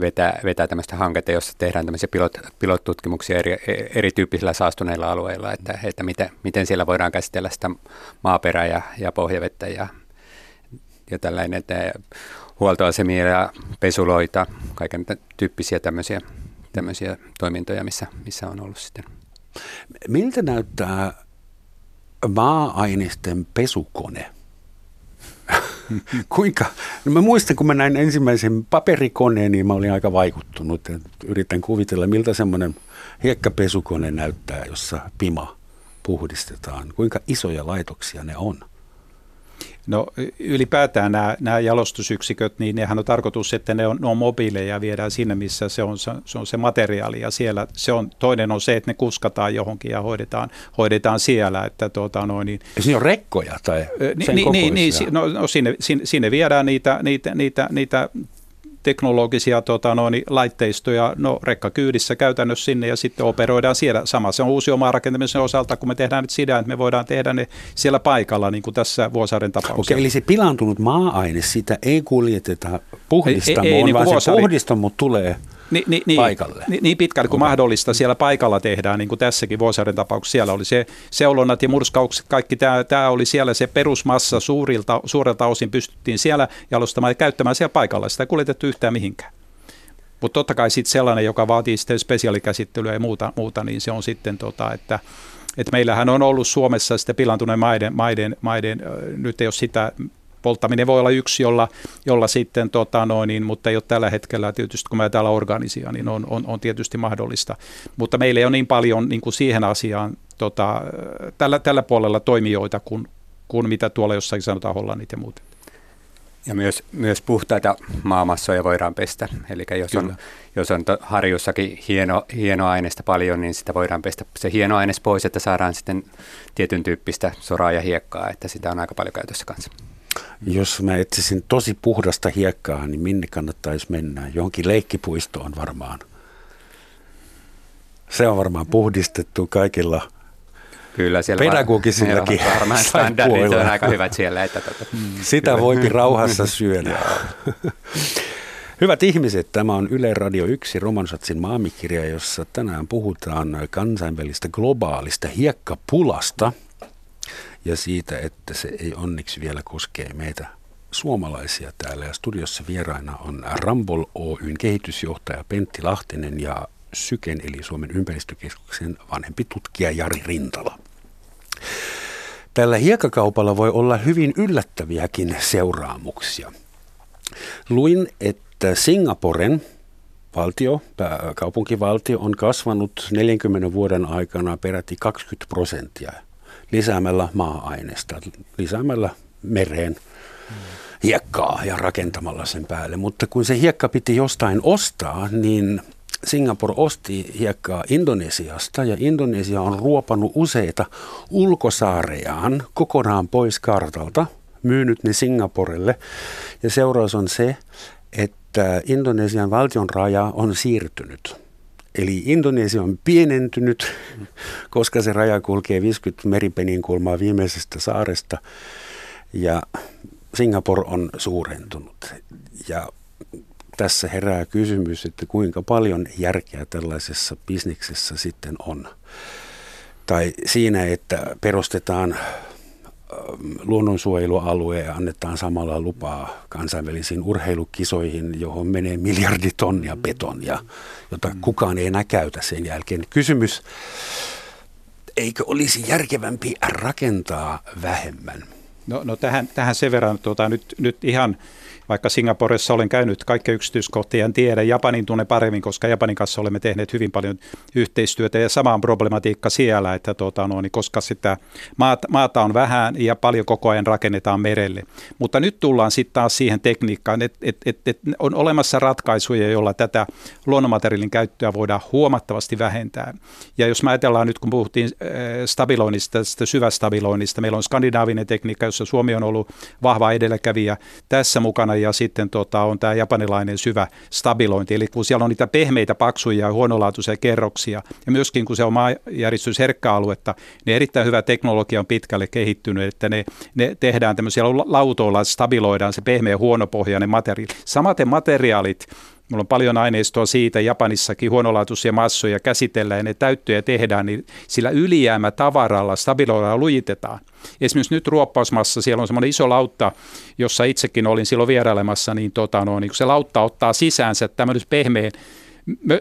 vetää, vetää tämmöistä hanketta, jossa tehdään tämmöisiä pilot, pilottutkimuksia eri, erityyppisillä saastuneilla alueilla, että, että miten, miten siellä voidaan käsitellä sitä maaperää ja, ja pohjavettä ja, ja tällainen, että huoltoasemia ja pesuloita, kaiken tyyppisiä tämmöisiä, tämmöisiä toimintoja, missä, missä on ollut sitten. Miltä näyttää maa-aineisten pesukone. Kuinka? No mä muistan, kun mä näin ensimmäisen paperikoneen, niin mä olin aika vaikuttunut. Yritän kuvitella, miltä semmoinen hiekkapesukone näyttää, jossa pima puhdistetaan. Kuinka isoja laitoksia ne on? No ylipäätään nämä, nämä jalostusyksiköt, niin nehän on tarkoitus, että ne on, ne on mobiileja ja viedään sinne, missä se on se, se on se materiaali ja siellä se on, toinen on se, että ne kuskataan johonkin ja hoidetaan, hoidetaan siellä. Että tuota, noin, niin, ja siinä on rekkoja tai sen niin, niin, niin, no, no sinne, sinne, sinne, viedään niitä, niitä, niitä, niitä teknologisia tota, noin, laitteistoja, no rekkakyydissä käytännössä sinne ja sitten operoidaan siellä. Sama se on uusi oma rakentamisen osalta, kun me tehdään nyt sitä, että me voidaan tehdä ne siellä paikalla, niin kuin tässä Vuosaaren tapauksessa. Okei, eli se pilantunut maa-aine, sitä ei kuljeteta puhdistamoon, ei, ei, ei, niin vaan se puhdistamo tulee niin, niin, niin, paikalle. Niin, niin pitkälle kuin okay. mahdollista siellä paikalla tehdään, niin kuin tässäkin Vuosaaren tapauksessa. Siellä oli se seulonnat ja murskaukset, kaikki tämä, tämä oli siellä se perusmassa suurilta, suurelta osin pystyttiin siellä jalostamaan ja käyttämään siellä paikalla. Sitä ei kuljetettu yhtään mihinkään. Mutta totta kai sitten sellainen, joka vaatii sitten spesiaalikäsittelyä ja muuta, muuta niin se on sitten, tota, että, että meillähän on ollut Suomessa sitten pilantuneen maiden, maiden, maiden, nyt ei ole sitä polttaminen voi olla yksi, jolla, jolla sitten, tota noin, niin, mutta ei ole tällä hetkellä tietysti, kun me täällä organisia, niin on, on, on tietysti mahdollista. Mutta meillä ei ole niin paljon niin kuin siihen asiaan tota, tällä, tällä puolella toimijoita kuin, kuin mitä tuolla jossain sanotaan Hollannit ja muuten. Ja myös, myös puhtaita maamassoja voidaan pestä. Eli jos on, jos on to, harjussakin hieno, hieno aineesta paljon, niin sitä voidaan pestä se hieno aines pois, että saadaan sitten tietyn tyyppistä soraa ja hiekkaa, että sitä on aika paljon käytössä kanssa. Jos mä etsisin tosi puhdasta hiekkaa, niin minne kannattaisi mennä? Johonkin leikkipuistoon varmaan. Se on varmaan puhdistettu kaikilla Kyllä siellä pedagogisillakin varmaan standardit on aika hyvät siellä. Että tota, Sitä voipi rauhassa syödä. Hyvät ihmiset, tämä on Yle Radio 1 Romansatsin maamikirja, jossa tänään puhutaan kansainvälistä globaalista hiekkapulasta – ja siitä, että se ei onneksi vielä koskee meitä suomalaisia täällä. Ja studiossa vieraina on Rambol Oyn kehitysjohtaja Pentti Lahtinen ja Syken eli Suomen ympäristökeskuksen vanhempi tutkija Jari Rintala. Tällä hiekkakaupalla voi olla hyvin yllättäviäkin seuraamuksia. Luin, että Singaporen valtio, kaupunkivaltio on kasvanut 40 vuoden aikana peräti 20 prosenttia lisäämällä maa-aineesta, lisäämällä mereen hiekkaa ja rakentamalla sen päälle. Mutta kun se hiekka piti jostain ostaa, niin Singapore osti hiekkaa Indonesiasta ja Indonesia on ruopannut useita ulkosaarejaan kokonaan pois kartalta, myynyt ne Singaporelle. Ja seuraus on se, että Indonesian valtion raja on siirtynyt. Eli Indonesia on pienentynyt, koska se raja kulkee 50 meripenin kulmaa viimeisestä saaresta ja Singapore on suurentunut. Ja tässä herää kysymys, että kuinka paljon järkeä tällaisessa bisneksessä sitten on. Tai siinä, että perustetaan luonnonsuojelualue ja annetaan samalla lupaa kansainvälisiin urheilukisoihin, johon menee miljardi tonnia betonia, jota mm. kukaan ei enää käytä sen jälkeen. Kysymys, eikö olisi järkevämpi rakentaa vähemmän? No, no tähän, tähän sen verran tuota, nyt, nyt ihan vaikka Singaporessa olen käynyt kaikkia yksityiskohtia, en tiedä. Japanin tunne paremmin, koska Japanin kanssa olemme tehneet hyvin paljon yhteistyötä ja sama on problematiikka siellä, että tuota, no, niin koska sitä maata, maata on vähän ja paljon koko ajan rakennetaan merelle. Mutta nyt tullaan sitten taas siihen tekniikkaan, että et, et, et on olemassa ratkaisuja, joilla tätä luonnonmateriaalin käyttöä voidaan huomattavasti vähentää. Ja jos mä ajatellaan nyt, kun puhuttiin äh, stabiloinnista, tästä syvästabiloinnista, meillä on skandinaavinen tekniikka, jossa Suomi on ollut vahva edelläkävijä tässä mukana ja sitten tota, on tämä japanilainen syvä stabilointi. Eli kun siellä on niitä pehmeitä, paksuja ja huonolaatuisia kerroksia ja myöskin kun se on maajärjestys herkkä aluetta, niin erittäin hyvä teknologia on pitkälle kehittynyt, että ne, ne tehdään tämmöisiä lautoilla, stabiloidaan se pehmeä huonopohjainen materiaali. Samaten materiaalit, Mulla on paljon aineistoa siitä, Japanissakin huonolaatuisia massoja käsitellään ja ne täyttöjä tehdään, niin sillä ylijäämä tavaralla stabiloidaan lujitetaan. Esimerkiksi nyt ruoppausmassa, siellä on semmoinen iso lautta, jossa itsekin olin silloin vierailemassa, niin, tota, no, niin kun se lautta ottaa sisäänsä tämmöinen pehmeän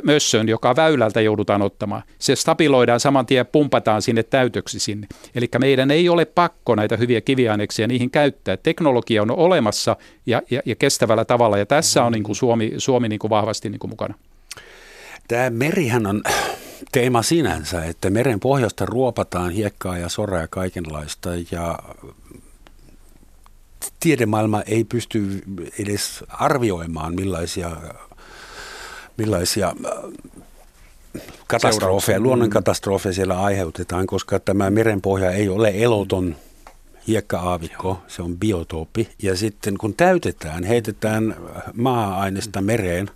mössön, joka väylältä joudutaan ottamaan. Se stabiloidaan saman tien pumpataan sinne täytöksi sinne. Eli meidän ei ole pakko näitä hyviä kiviaineksia niihin käyttää. Teknologia on olemassa ja, ja, ja kestävällä tavalla ja tässä on niin kuin Suomi, Suomi niin kuin vahvasti niin kuin mukana. Tämä merihän on teema sinänsä, että meren pohjasta ruopataan hiekkaa ja soraa ja kaikenlaista ja tiedemaailma ei pysty edes arvioimaan millaisia millaisia äh, katastrofeja, luonnonkatastrofeja siellä aiheutetaan, koska tämä merenpohja ei ole eloton hiekka-aavikko, se on biotooppi. Ja sitten kun täytetään, heitetään maa-aineesta mereen,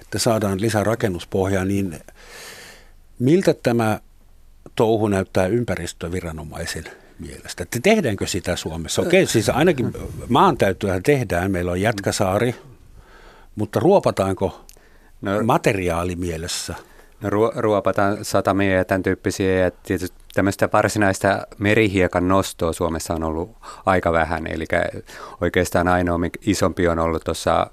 että saadaan lisää rakennuspohjaa, niin miltä tämä touhu näyttää ympäristöviranomaisen mielestä? Että tehdäänkö sitä Suomessa? Okei, siis ainakin maan tehdään. Meillä on Jätkäsaari, mutta ruopataanko no, materiaalimielessä? No, ruopataan satamia ja tämän tyyppisiä ja tietysti tämmöistä varsinaista merihiekan nostoa Suomessa on ollut aika vähän, eli oikeastaan ainoa isompi on ollut tuossa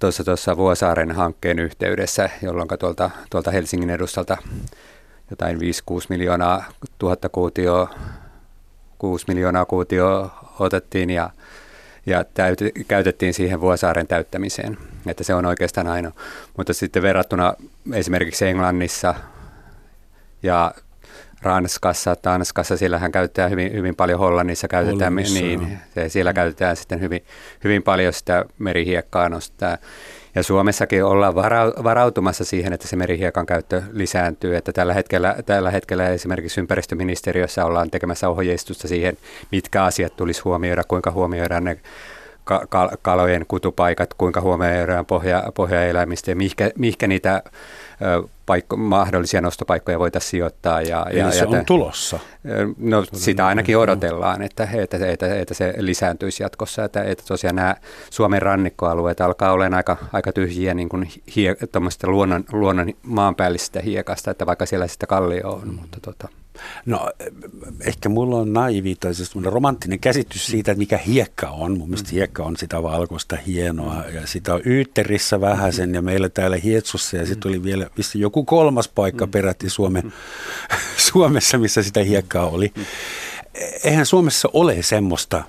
tuossa, tuossa Vuosaaren hankkeen yhteydessä, jolloin tuolta, tuolta Helsingin edustalta jotain 5-6 miljoonaa tuhatta kuutio, 6 miljoonaa kuutio otettiin ja ja täyt, käytettiin siihen Vuosaaren täyttämiseen. Että se on oikeastaan ainoa. Mutta sitten verrattuna esimerkiksi Englannissa ja Ranskassa, Tanskassa, siellähän käytetään hyvin, hyvin paljon, Hollannissa käytetään, Hollannissa, niin, se, siellä käytetään sitten hyvin, hyvin paljon sitä merihiekkaa nostaa. Ja Suomessakin ollaan varautumassa siihen, että se merihiekan käyttö lisääntyy. Että tällä, hetkellä, tällä hetkellä esimerkiksi ympäristöministeriössä ollaan tekemässä ohjeistusta siihen, mitkä asiat tulisi huomioida, kuinka huomioidaan ne kalojen kutupaikat, kuinka huomioidaan pohja, pohjaeläimistä ja mihinkä, mihinkä niitä paikko, mahdollisia nostopaikkoja voitaisiin sijoittaa. Ja, Eli ja, se ja on tulossa? No sitä ainakin odotellaan, että, että, että, että se lisääntyisi jatkossa. Että, että tosiaan nämä Suomen rannikkoalueet alkaa olemaan aika, aika tyhjiä niin kuin hie, luonnon, luonnon maanpäällisestä hiekasta, että vaikka siellä sitä kallio on. Mm. Mutta tota. No ehkä mulla on naivi tai siis romanttinen käsitys siitä, että mikä hiekka on. Mun mielestä hiekka on sitä valkoista hienoa ja sitä on Yytterissä vähäsen ja meillä täällä Hietsussa ja sitten oli vielä joku kolmas paikka peräti Suomen, Suomessa, missä sitä hiekkaa oli. Eihän Suomessa ole semmoista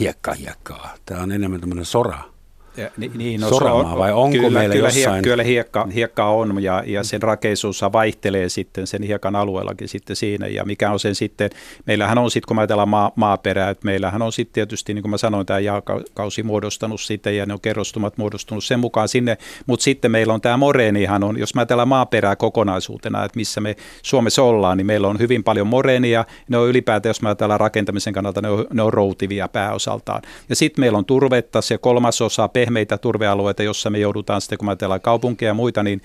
hiekka-hiekkaa. Tämä on enemmän tämmöinen sora ja, niin, no, soramaa on, vai onko kyllä, meillä kyllä, jossain? Kyllä hiekka, hiekka on ja, ja sen rakeisuus vaihtelee sitten sen hiekan alueellakin sitten siinä ja mikä on sen sitten, meillähän on sitten kun ajatellaan maa, maaperää, että meillähän on sitten tietysti niin kuin mä sanoin tämä jaakausi muodostanut sitten ja ne on kerrostumat muodostunut sen mukaan sinne, mutta sitten meillä on tämä moreenihan on, jos mä ajatellaan maaperää kokonaisuutena, että missä me Suomessa ollaan, niin meillä on hyvin paljon moreenia, ne on ylipäätään, jos mä ajatellaan rakentamisen kannalta, ne on, ne on routivia pääosaltaan. Ja sitten meillä on turvetta, se kolmas osa, pehmeitä turvealueita, jossa me joudutaan sitten, kun ajatellaan kaupunkeja ja muita, niin,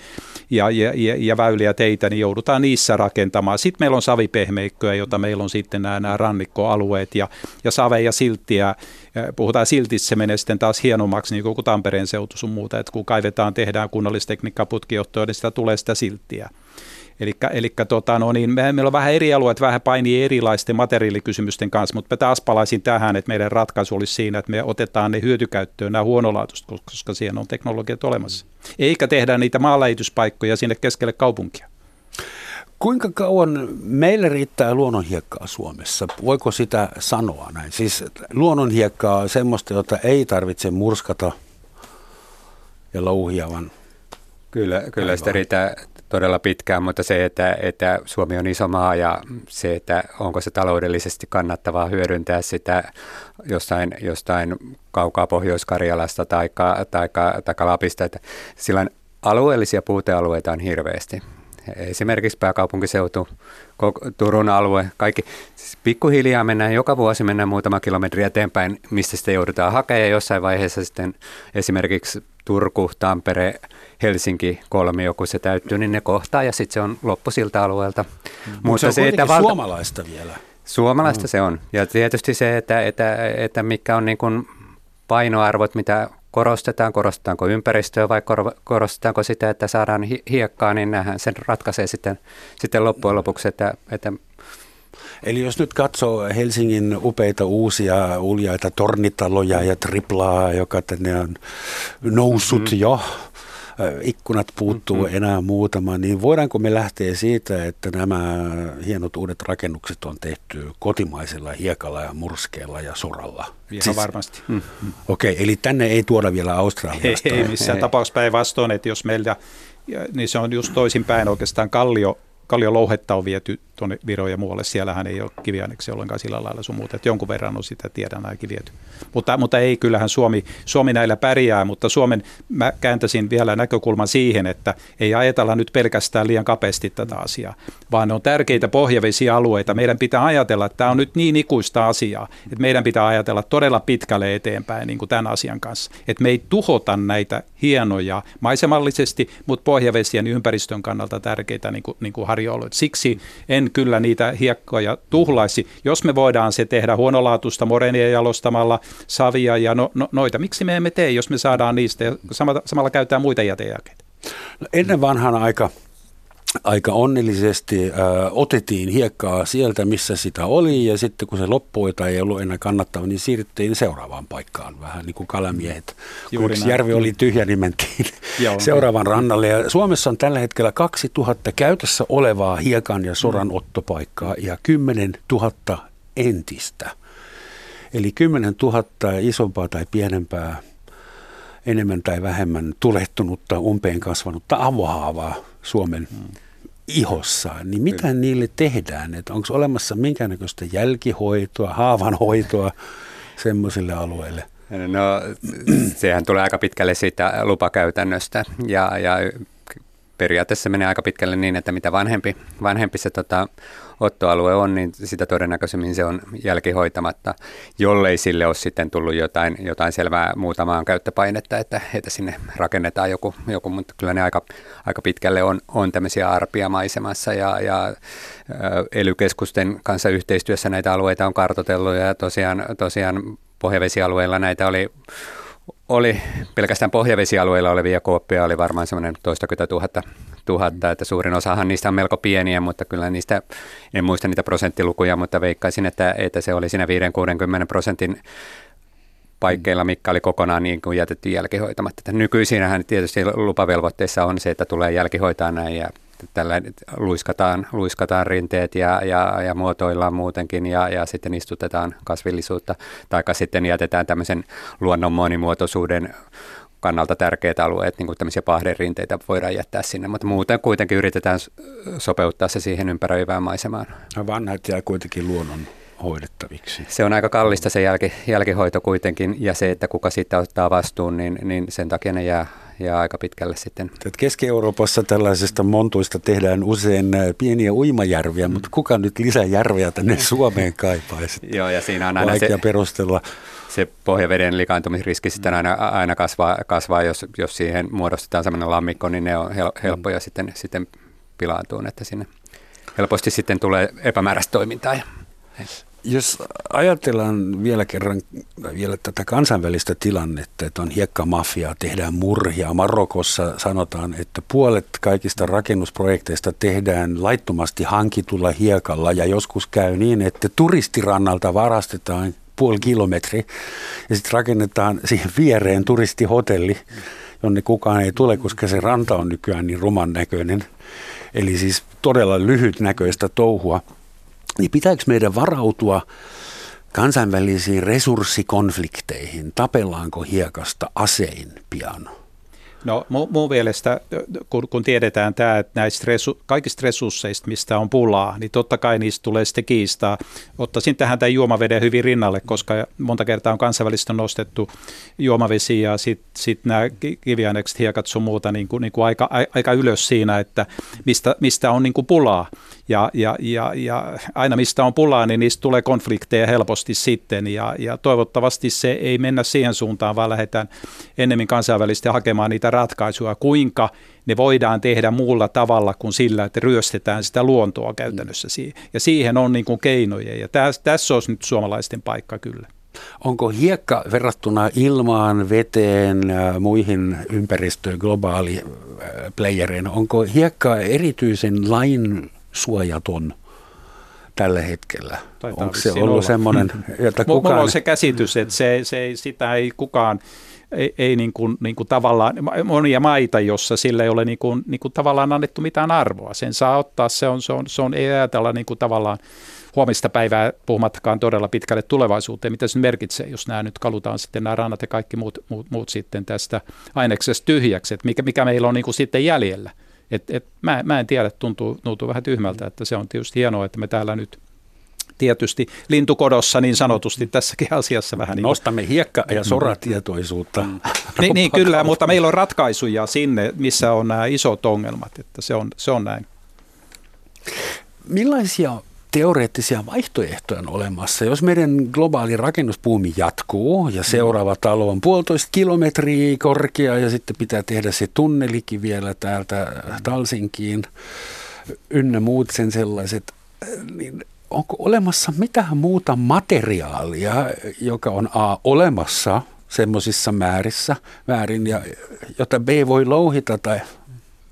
ja, ja, ja, väyliä teitä, niin joudutaan niissä rakentamaan. Sitten meillä on savipehmeikköä, jota meillä on sitten nämä, nämä rannikkoalueet ja, ja save ja silttiä. Puhutaan siltissä, se menee sitten taas hienommaksi, niin kuin Tampereen seutu sun muuta, että kun kaivetaan, tehdään kunnallistekniikka putkijohtoa, niin sitä tulee sitä silttiä. Eli tota, no niin, me, meillä on vähän eri alueet, vähän painii erilaisten materiaalikysymysten kanssa, mutta mä taas palaisin tähän, että meidän ratkaisu olisi siinä, että me otetaan ne hyötykäyttöön, nämä huonolaatuiset, koska siihen on teknologiat olemassa. Eikä tehdä niitä maalähetyspaikkoja sinne keskelle kaupunkia. Kuinka kauan meillä riittää luonnonhiekkaa Suomessa? Voiko sitä sanoa näin? Siis luonnonhiekkaa on semmoista, jota ei tarvitse murskata ja louhia, vaan Kyllä, kyllä sitä riittää todella pitkään, mutta se, että, että Suomi on iso maa ja se, että onko se taloudellisesti kannattavaa hyödyntää sitä jostain, jostain kaukaa Pohjois-Karjalasta tai, Lapista, että sillä alueellisia puutealueita on hirveästi. Esimerkiksi pääkaupunkiseutu, Turun alue, kaikki. Siis pikkuhiljaa mennään, joka vuosi mennään muutama kilometri eteenpäin, mistä sitä joudutaan hakemaan ja jossain vaiheessa sitten esimerkiksi Turku, Tampere, Helsinki kolmio, kun se täyttyy, niin ne kohtaa ja sitten se on loppu siltä alueelta. Mm. Mutta se on se, että valta... suomalaista vielä. Suomalaista mm. se on. Ja tietysti se, että, että, että mikä on niin kuin painoarvot, mitä korostetaan, korostetaanko ympäristöä vai korostetaanko sitä, että saadaan hiekkaa, niin sen ratkaisee sitten, sitten loppujen lopuksi, että, että Eli jos nyt katsoo Helsingin upeita uusia uljaita tornitaloja ja triplaa, joka tänne on noussut mm-hmm. jo, ikkunat puuttuu mm-hmm. enää muutama, niin voidaanko me lähteä siitä, että nämä hienot uudet rakennukset on tehty kotimaisella hiekalla ja murskeella ja soralla? Ihan siis, varmasti. Mm-hmm. Okei, okay, eli tänne ei tuoda vielä Australiasta. Ei, ei missään tapauksessa päinvastoin, että jos meiltä, niin se on just toisinpäin oikeastaan kallio louhetta on viety tuonne Viroon ja muualle. Siellähän ei ole kiviaineksi ollenkaan sillä lailla sun muuta, että jonkun verran on sitä tiedän ainakin viety. Mutta, mutta ei, kyllähän Suomi, Suomi näillä pärjää, mutta Suomen, mä kääntäisin vielä näkökulman siihen, että ei ajatella nyt pelkästään liian kapeasti tätä asiaa, vaan ne on tärkeitä pohjavesialueita. Meidän pitää ajatella, että tämä on nyt niin ikuista asiaa, että meidän pitää ajatella todella pitkälle eteenpäin niin kuin tämän asian kanssa. Että me ei tuhota näitä hienoja maisemallisesti, mutta pohjavesien ympäristön kannalta tärkeitä niin kuin, niin kuin harjoiluita. Siksi en kyllä niitä hiekkoja tuhlaisi. Jos me voidaan se tehdä huonolaatuista morenia jalostamalla, savia ja no, no, noita, miksi me emme tee, jos me saadaan niistä ja samalla, samalla käytetään muita jätejakeita? No, ennen vanhan aika aika onnellisesti ö, otettiin hiekkaa sieltä, missä sitä oli, ja sitten kun se loppui tai ei ollut enää kannattava, niin siirryttiin seuraavaan paikkaan, vähän niin kuin kalamiehet. Kun järvi oli tyhjä, niin mentiin Joo, seuraavan rannalle. Ja Suomessa on tällä hetkellä 2000 käytössä olevaa hiekan ja soran mm. ottopaikkaa ja 10 000 entistä. Eli 10 000 isompaa tai pienempää, enemmän tai vähemmän tulehtunutta, umpeen kasvanutta avohaavaa Suomen mm. ihossa, niin mitä Kyllä. niille tehdään? Että onko olemassa minkäännäköistä jälkihoitoa, haavanhoitoa semmoisille alueille? No sehän tulee aika pitkälle siitä lupakäytännöstä ja, ja periaatteessa menee aika pitkälle niin, että mitä vanhempi, vanhempi se tota, ottoalue on, niin sitä todennäköisemmin se on jälkihoitamatta, jollei sille ole sitten tullut jotain, jotain selvää muutamaan käyttöpainetta, että, että sinne rakennetaan joku, joku mutta kyllä ne aika, aika pitkälle on, on tämmöisiä arpia maisemassa ja, ja elykeskusten kanssa yhteistyössä näitä alueita on kartotellut ja tosiaan, tosiaan pohjavesialueilla näitä oli oli pelkästään pohjavesialueilla olevia kuoppia oli varmaan semmoinen toistakymmentä tuhatta, tuhatta, että suurin osahan niistä on melko pieniä, mutta kyllä niistä, en muista niitä prosenttilukuja, mutta veikkaisin, että, että se oli siinä 5-60 prosentin paikkeilla, mikä oli kokonaan niin kuin jätetty jälkihoitamatta. Nykyisinhän tietysti lupavelvoitteissa on se, että tulee jälkihoitaa näin ja tällä luiskataan, luiskataan rinteet ja, ja, ja muotoillaan muutenkin ja, ja sitten istutetaan kasvillisuutta, tai sitten jätetään tämmöisen luonnon monimuotoisuuden kannalta tärkeät alueet, niin kuin tämmöisiä pahderinteitä voidaan jättää sinne, mutta muuten kuitenkin yritetään sopeuttaa se siihen ympäröivään maisemaan. Vanhat jää kuitenkin luonnon hoidettaviksi. Se on aika kallista se jälki, jälkihoito kuitenkin ja se, että kuka siitä ottaa vastuun, niin, niin sen takia ne jää, jää aika pitkälle sitten. Keski-Euroopassa tällaisista montuista tehdään usein äh, pieniä uimajärviä, mm. mutta kuka nyt lisää järviä tänne Suomeen kaipaisi? Joo, ja siinä on aina Vaikea se, perustella. Se pohjaveden likaantumisriski sitten aina, aina kasvaa, kasvaa jos, jos siihen muodostetaan sellainen lammikko, niin ne on hel, helppoja mm. sitten, sitten pilaantuun, että sinne helposti sitten tulee epämääräistä toimintaa. Jos ajatellaan vielä kerran vielä tätä kansainvälistä tilannetta, että on hiekkamafia, tehdään murhia. Marokossa sanotaan, että puolet kaikista rakennusprojekteista tehdään laittomasti hankitulla hiekalla ja joskus käy niin, että turistirannalta varastetaan puoli kilometri ja sitten rakennetaan siihen viereen turistihotelli, jonne kukaan ei tule, koska se ranta on nykyään niin ruman näköinen. Eli siis todella lyhytnäköistä touhua niin pitääkö meidän varautua kansainvälisiin resurssikonflikteihin? Tapellaanko hiekasta asein pian? No mun, mielestä, kun, kun tiedetään tämä, että näistä resu, kaikista resursseista, mistä on pulaa, niin totta kai niistä tulee sitten kiistaa. Ottaisin tähän tämän juomaveden hyvin rinnalle, koska monta kertaa on kansainvälistä nostettu juomavesi ja sitten sit nämä kiviainekset, hiekat sun muuta niin kuin, niin kuin aika, aika ylös siinä, että mistä, mistä on niin kuin pulaa. Ja, ja, ja, ja aina mistä on pulaa, niin niistä tulee konflikteja helposti sitten ja, ja toivottavasti se ei mennä siihen suuntaan, vaan lähdetään ennemmin kansainvälisesti hakemaan niitä ratkaisuja, kuinka ne voidaan tehdä muulla tavalla kuin sillä, että ryöstetään sitä luontoa käytännössä. Ja siihen on niin kuin keinoja ja tässä, tässä olisi nyt suomalaisten paikka kyllä. Onko hiekka verrattuna ilmaan, veteen, muihin ympäristöön, globaali playereen, onko hiekka erityisen lain suojaton tällä hetkellä? Taitaa Onko se ollut semmoinen, että kukaan... Mulla on se käsitys, että se, se, sitä ei kukaan ei, ei niin kuin, niin kuin tavallaan, monia maita, jossa sillä ei ole niin kuin, niin kuin tavallaan annettu mitään arvoa. Sen saa ottaa, se on, se on, se on ei ajatella niin kuin tavallaan huomista päivää, puhumattakaan todella pitkälle tulevaisuuteen, mitä se merkitsee, jos nämä nyt kalutaan sitten nämä rannat ja kaikki muut, muut, muut sitten tästä aineksesta tyhjäksi, että mikä, mikä meillä on niin kuin sitten jäljellä. Et, et, mä, mä en tiedä, tuntuu, tuntuu vähän tyhmältä, että se on tietysti hienoa, että me täällä nyt tietysti lintukodossa niin sanotusti tässäkin asiassa vähän. Niin Nostamme hiekka- ja soratietoisuutta. Mm. niin, niin kyllä, mutta meillä on ratkaisuja sinne, missä on nämä isot ongelmat, että se on, se on näin. Millaisia teoreettisia vaihtoehtoja on olemassa. Jos meidän globaali rakennuspuumi jatkuu ja seuraava talo on puolitoista kilometriä korkea ja sitten pitää tehdä se tunnelikin vielä täältä Talsinkiin ynnä muut sen sellaiset, niin onko olemassa mitään muuta materiaalia, joka on A olemassa semmoisissa määrissä, määrin, ja, jota B voi louhita tai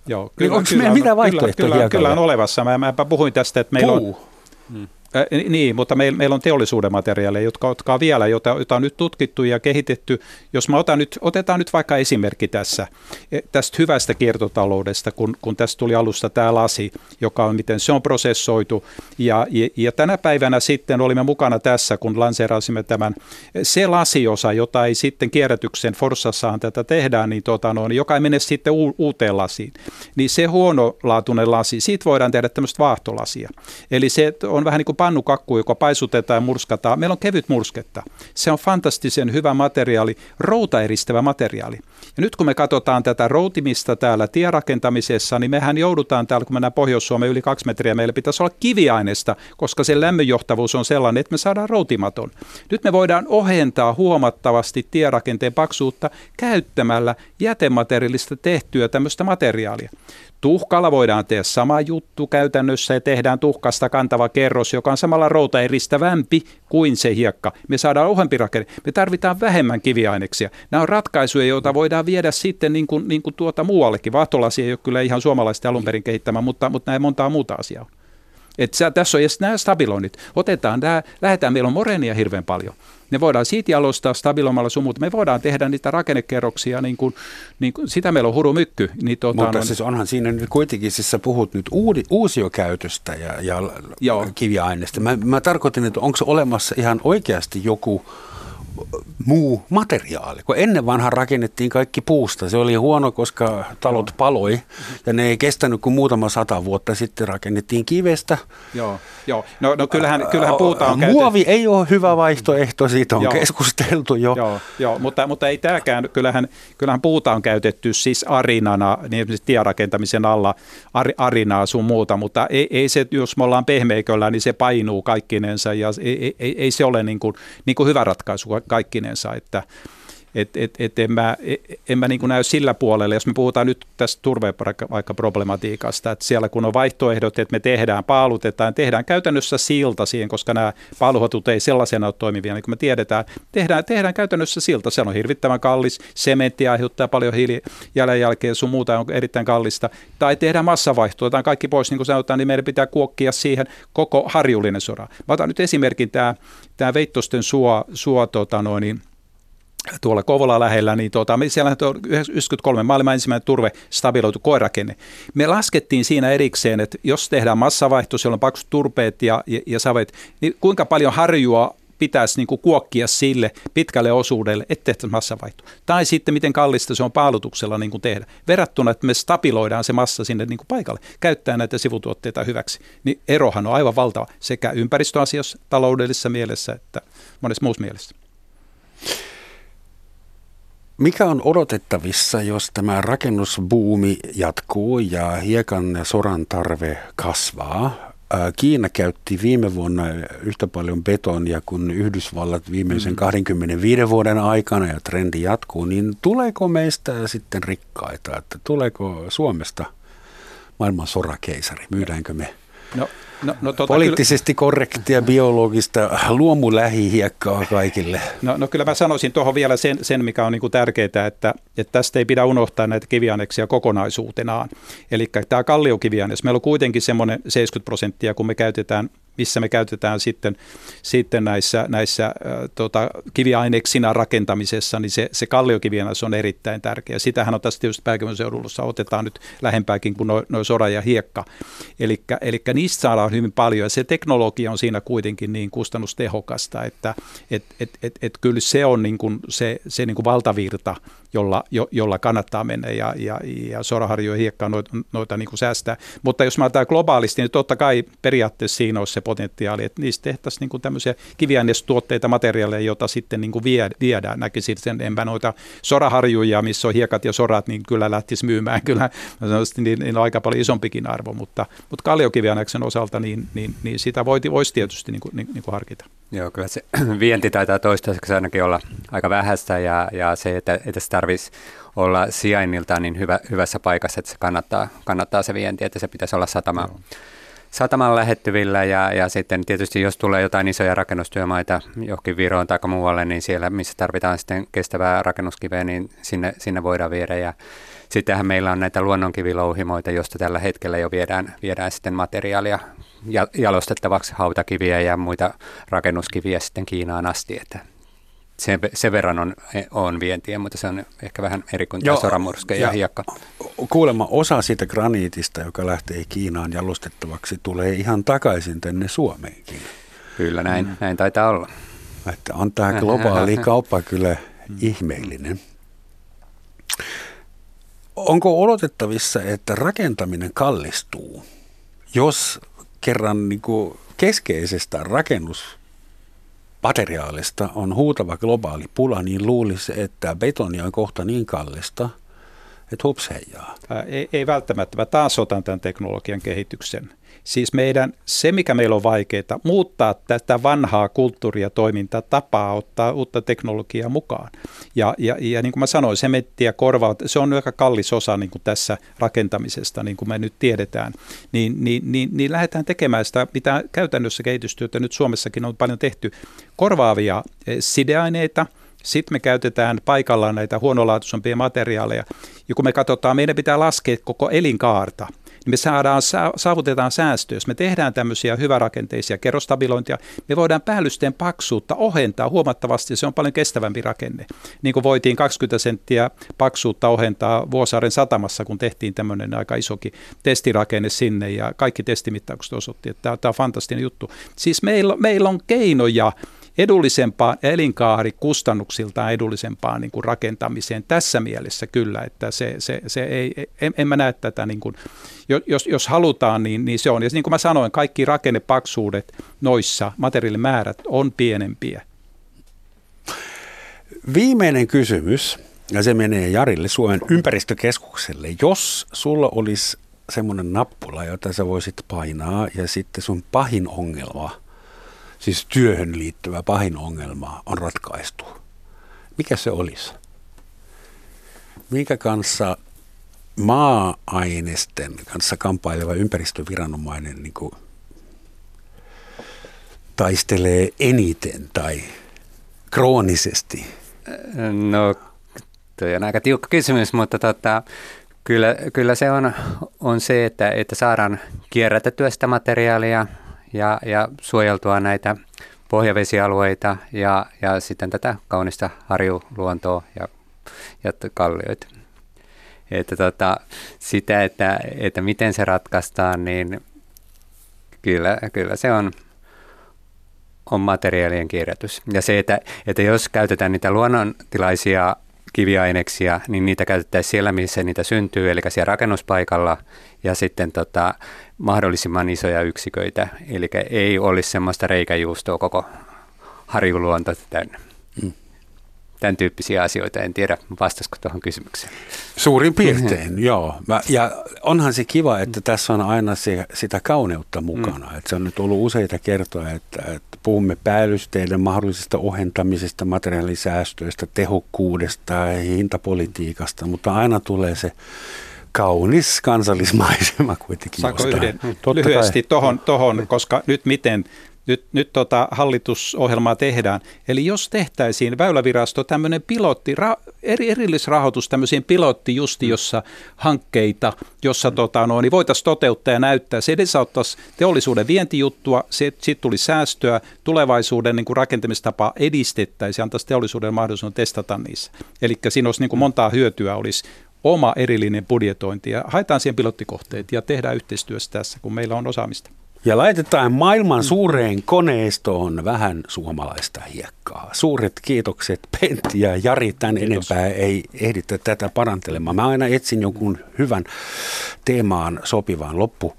Joo, niin kyllä, onko kyllä, meillä mitä vaihtoehtoja? Kyllä, kyllä, kyllä on olevassa. Mä, mä puhuin tästä, että meillä Puu. on Mm. Hmm. niin, mutta meillä, meillä on teollisuuden materiaaleja, jotka, jotka on vielä, jota, jota on nyt tutkittu ja kehitetty. Jos mä otan nyt, otetaan nyt vaikka esimerkki tässä, e, tästä hyvästä kiertotaloudesta, kun, kun tästä tuli alusta tämä lasi, joka on, miten se on prosessoitu. Ja, ja, ja tänä päivänä sitten olimme mukana tässä, kun lanseerasimme tämän, se lasiosa, jota ei sitten kierrätyksen Forssassahan tätä tehdään, niin tota, no, joka ei mene sitten u, uuteen lasiin. Niin se huonolaatuinen lasi, siitä voidaan tehdä tämmöistä vaahtolasia. Eli se on vähän niin kuin pannukakku, joka paisutetaan ja murskataan. Meillä on kevyt mursketta. Se on fantastisen hyvä materiaali, routaeristävä materiaali. Ja nyt kun me katsotaan tätä routimista täällä tierakentamisessa, niin mehän joudutaan täällä, kun mennään Pohjois-Suomeen yli kaksi metriä, meillä pitäisi olla kiviaineesta, koska se lämmönjohtavuus on sellainen, että me saadaan routimaton. Nyt me voidaan ohentaa huomattavasti tierakenteen paksuutta käyttämällä jätemateriaalista tehtyä tämmöistä materiaalia. Tuhkalla voidaan tehdä sama juttu käytännössä ja tehdään tuhkasta kantava kerros, joka on samalla routa eristävämpi kuin se hiekka. Me saadaan ohempi rakenne. Me tarvitaan vähemmän kiviaineksia. Nämä on ratkaisuja, joita voidaan viedä sitten niin kuin, niin kuin tuota muuallekin. Vahtolasi ei ole kyllä ihan suomalaisten alun perin kehittämä, mutta, mutta näin montaa muuta asiaa. Et tässä on edes nämä stabiloinnit. Otetaan nämä, lähdetään, meillä on moreenia hirveän paljon. Ne voidaan siitä jalostaa stabiloimalla sumut. Me voidaan tehdä niitä rakennekerroksia, niin kuin, niin kuin, sitä meillä on huru mykky. Niin, tuota, Mutta on, siis onhan siinä nyt kuitenkin, siis sä puhut nyt uudi, uusiokäytöstä ja, ja kiviaineista. Mä, mä tarkoitin, että onko olemassa ihan oikeasti joku muu materiaali. Kun ennen vanhan rakennettiin kaikki puusta. Se oli huono, koska talot paloi ja ne ei kestänyt kuin muutama sata vuotta sitten rakennettiin kivestä. Joo, joo. No, no kyllähän, kyllähän puuta on Muovi käytetty. ei ole hyvä vaihtoehto, siitä on joo. keskusteltu jo. Joo, joo mutta, mutta ei tämäkään, kyllähän, kyllähän puuta on käytetty siis arinana, niin tierakentamisen alla ar, arinaa sun muuta, mutta ei, ei se, jos me ollaan pehmeiköllä, niin se painuu kaikkinensa ja ei, ei, ei se ole niin kuin, niin kuin hyvä ratkaisu kaikkinensa, että et, et, et en mä, en mä niin näy sillä puolella, jos me puhutaan nyt tästä vaikka problematiikasta, että siellä kun on vaihtoehdot, että me tehdään, paalutetaan, tehdään käytännössä silta siihen, koska nämä paaluhotut ei sellaisena ole toimivia, niin kuin me tiedetään, tehdään, tehdään käytännössä silta, se on hirvittävän kallis, sementti aiheuttaa paljon hiilijalanjälkeä, sun muuta on erittäin kallista, tai tehdään massavaihtoa, otetaan kaikki pois, niin kuin sanotaan, niin meidän pitää kuokkia siihen koko harjullinen sora. Mä otan nyt esimerkin tämä, tämä Veittosten suo, suo tota noin, niin, tuolla Kovola lähellä, niin tuota, siellä on 93 maailman ensimmäinen turve stabiloitu koirakenne. Me laskettiin siinä erikseen, että jos tehdään massavaihto, siellä on paksut turpeet ja, ja, ja savet, niin kuinka paljon harjua pitäisi niin kuin kuokkia sille pitkälle osuudelle, ettei massavaihto. Tai sitten miten kallista se on paalutuksella niin kuin tehdä. Verrattuna, että me stabiloidaan se massa sinne niin kuin paikalle, käyttää näitä sivutuotteita hyväksi. Niin erohan on aivan valtava sekä ympäristöasiassa, taloudellisessa mielessä että monessa muussa mielessä. Mikä on odotettavissa, jos tämä rakennusbuumi jatkuu ja hiekan soran tarve kasvaa? Kiina käytti viime vuonna yhtä paljon betonia kuin Yhdysvallat viimeisen 25 mm. vuoden aikana ja trendi jatkuu, niin tuleeko meistä sitten rikkaita? Että tuleeko Suomesta maailman sorakeisari? Myydäänkö me No, no, no, tota, poliittisesti kyllä, korrektia biologista luomulähihiekkaa kaikille. No, no kyllä mä sanoisin tuohon vielä sen, sen mikä on niinku tärkeää, että, että tästä ei pidä unohtaa näitä kivianeksia kokonaisuutenaan. Eli tämä kalliokiviaines, meillä on kuitenkin semmoinen 70 prosenttia, kun me käytetään missä me käytetään sitten, sitten näissä, näissä äh, tota, kiviaineksina rakentamisessa, niin se, se kalliokiviaines on erittäin tärkeä. Sitähän on tässä tietysti pääkaupunkiseudulla, otetaan nyt lähempääkin kuin noin noi sora ja hiekka. Eli niistä saadaan hyvin paljon ja se teknologia on siinä kuitenkin niin kustannustehokasta, että et, et, et, et kyllä se on niin kuin se, se niin kuin valtavirta, jolla, jo, jolla kannattaa mennä ja, ja, ja soraharjo ja hiekka noita, noita niin kuin säästää. Mutta jos mä otan globaalisti, niin totta kai periaatteessa siinä olisi se potentiaali, että niistä tehtäisiin niin kuin tämmöisiä kiviainestuotteita, materiaaleja, joita sitten niin kuin vie, viedään. Näkisin sen, enpä noita soraharjuja, missä on hiekat ja sorat, niin kyllä lähtisi myymään. Kyllä niin, niin on aika paljon isompikin arvo, mutta, mutta kalliokiviaineksen osalta niin, niin, niin sitä voisi tietysti niin kuin, niin, niin kuin harkita. Joo, kyllä se vienti taitaa toistaiseksi ainakin olla aika vähäistä ja, ja se, että, että se tarvitsisi olla sijainniltaan niin hyvä, hyvässä paikassa, että se kannattaa, kannattaa se vienti, että se pitäisi olla satama, Joo. sataman lähettyvillä ja, ja sitten tietysti jos tulee jotain isoja rakennustyömaita johonkin Viroon tai muualle, niin siellä missä tarvitaan sitten kestävää rakennuskiveä, niin sinne, sinne voidaan viedä ja Sittenhän meillä on näitä luonnonkivilouhimoita, joista tällä hetkellä jo viedään, viedään sitten materiaalia jalostettavaksi hautakiviä ja muita rakennuskiviä sitten Kiinaan asti, että sen, sen verran on, on vientiä, mutta se on ehkä vähän eri kuin soramurske ja, ja hiekka. Kuulemma osa siitä graniitista, joka lähtee Kiinaan jalostettavaksi, tulee ihan takaisin tänne Suomeenkin. Kyllä, näin, mm. näin taitaa olla. Että on tämä globaali kauppa kyllä ihmeellinen. Onko odotettavissa, että rakentaminen kallistuu, jos kerran niin kuin keskeisestä rakennusmateriaalista on huutava globaali pula, niin luulisi, että betoni on kohta niin kallista, Että hups heijaa. Ei, ei välttämättä. Mä taas otan tämän teknologian kehityksen. Siis meidän, se mikä meillä on vaikeaa, muuttaa tätä vanhaa kulttuuria, toimintatapaa, ottaa uutta teknologiaa mukaan. Ja, ja, ja niin kuin mä sanoin, sementtiä korvaa, se on aika kallis osa niin kuin tässä rakentamisesta, niin kuin me nyt tiedetään. Niin, niin, niin, niin lähdetään tekemään sitä, mitä käytännössä kehitystyötä nyt Suomessakin on paljon tehty, korvaavia eh, sideaineita – sitten me käytetään paikallaan näitä huonolaatuisempia materiaaleja. Ja kun me katsotaan, meidän pitää laskea koko elinkaarta – me saadaan, saavutetaan säästöä. Jos me tehdään tämmöisiä hyvärakenteisia kerrostabilointia, me voidaan päällysteen paksuutta ohentaa huomattavasti, se on paljon kestävämpi rakenne. Niin kuin voitiin 20 senttiä paksuutta ohentaa Vuosaaren satamassa, kun tehtiin tämmöinen aika isokin testirakenne sinne ja kaikki testimittaukset osoitti, että tämä on fantastinen juttu. Siis meillä, meillä on keinoja edullisempaa elinkaari kustannuksiltaan edullisempaan niin kuin rakentamiseen tässä mielessä kyllä, että se, se, se ei, en, en mä näe tätä, niin kuin, jos, jos halutaan, niin, niin se on. Ja niin kuin mä sanoin, kaikki rakennepaksuudet noissa materiaalimäärät on pienempiä. Viimeinen kysymys, ja se menee Jarille Suomen ympäristökeskukselle. Jos sulla olisi semmoinen nappula, jota sä voisit painaa, ja sitten sun pahin ongelma – siis työhön liittyvä pahin ongelma on ratkaistu. Mikä se olisi? Minkä kanssa maa-ainesten kanssa kampaileva ympäristöviranomainen niin kuin taistelee eniten tai kroonisesti? No, tuo on aika tiukka kysymys, mutta tota, kyllä, kyllä se on, on se, että, että saadaan kierrätettyä sitä materiaalia ja, ja suojeltua näitä pohjavesialueita ja, ja sitten tätä kaunista harjuluontoa ja, ja kallioita. Että tota, sitä, että, että miten se ratkaistaan, niin kyllä, kyllä se on, on materiaalien kierrätys. Ja se, että, että jos käytetään niitä luonnontilaisia kiviaineksia, niin niitä käytettäisiin siellä, missä niitä syntyy, eli siellä rakennuspaikalla, ja sitten tota, mahdollisimman isoja yksiköitä, eli ei olisi semmoista reikäjuustoa koko harjuluonto täynnä. Mm. Tämän tyyppisiä asioita, en tiedä vastasiko tuohon kysymykseen. Suurin piirtein, mm-hmm. joo. Mä, ja onhan se kiva, että tässä on aina se, sitä kauneutta mukana. Mm. Että se on nyt ollut useita kertoja, että, että puhumme päällysteiden mahdollisesta ohentamisesta, materiaalisäästöistä, tehokkuudesta ja hintapolitiikasta, mutta aina tulee se kaunis kansallismaisema kuitenkin. Saanko yhden Totta lyhyesti tuohon, tohon, koska nyt miten nyt, nyt tota hallitusohjelmaa tehdään. Eli jos tehtäisiin Väylävirasto tämmöinen pilotti, ra, eri, erillisrahoitus tämmöisiin pilotti jossa hankkeita, jossa tota, no, niin voitaisiin toteuttaa ja näyttää. Se edesauttaisi teollisuuden vientijuttua, siitä tuli säästöä, tulevaisuuden niin kuin rakentamistapaa edistettäisiin ja antaisi teollisuuden mahdollisuuden testata niissä. Eli siinä olisi niin kuin montaa hyötyä, olisi, oma erillinen budjetointi ja haetaan siihen pilottikohteet ja tehdään yhteistyössä tässä, kun meillä on osaamista. Ja laitetaan maailman suureen koneistoon vähän suomalaista hiekkaa. Suuret kiitokset Pentti ja Jari. Tän Kiitos. enempää ei ehditä tätä parantelemaan. Mä aina etsin jonkun hyvän teemaan sopivan loppu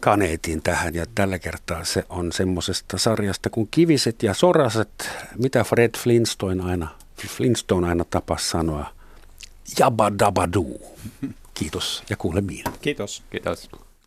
kaneetin tähän ja tällä kertaa se on semmoisesta sarjasta kuin Kiviset ja Soraset, mitä Fred Flintstone aina, Flintstone aina tapas sanoa – Jabba Dabba Kiitos ja kuulemiin. Kiitos. Kiitos.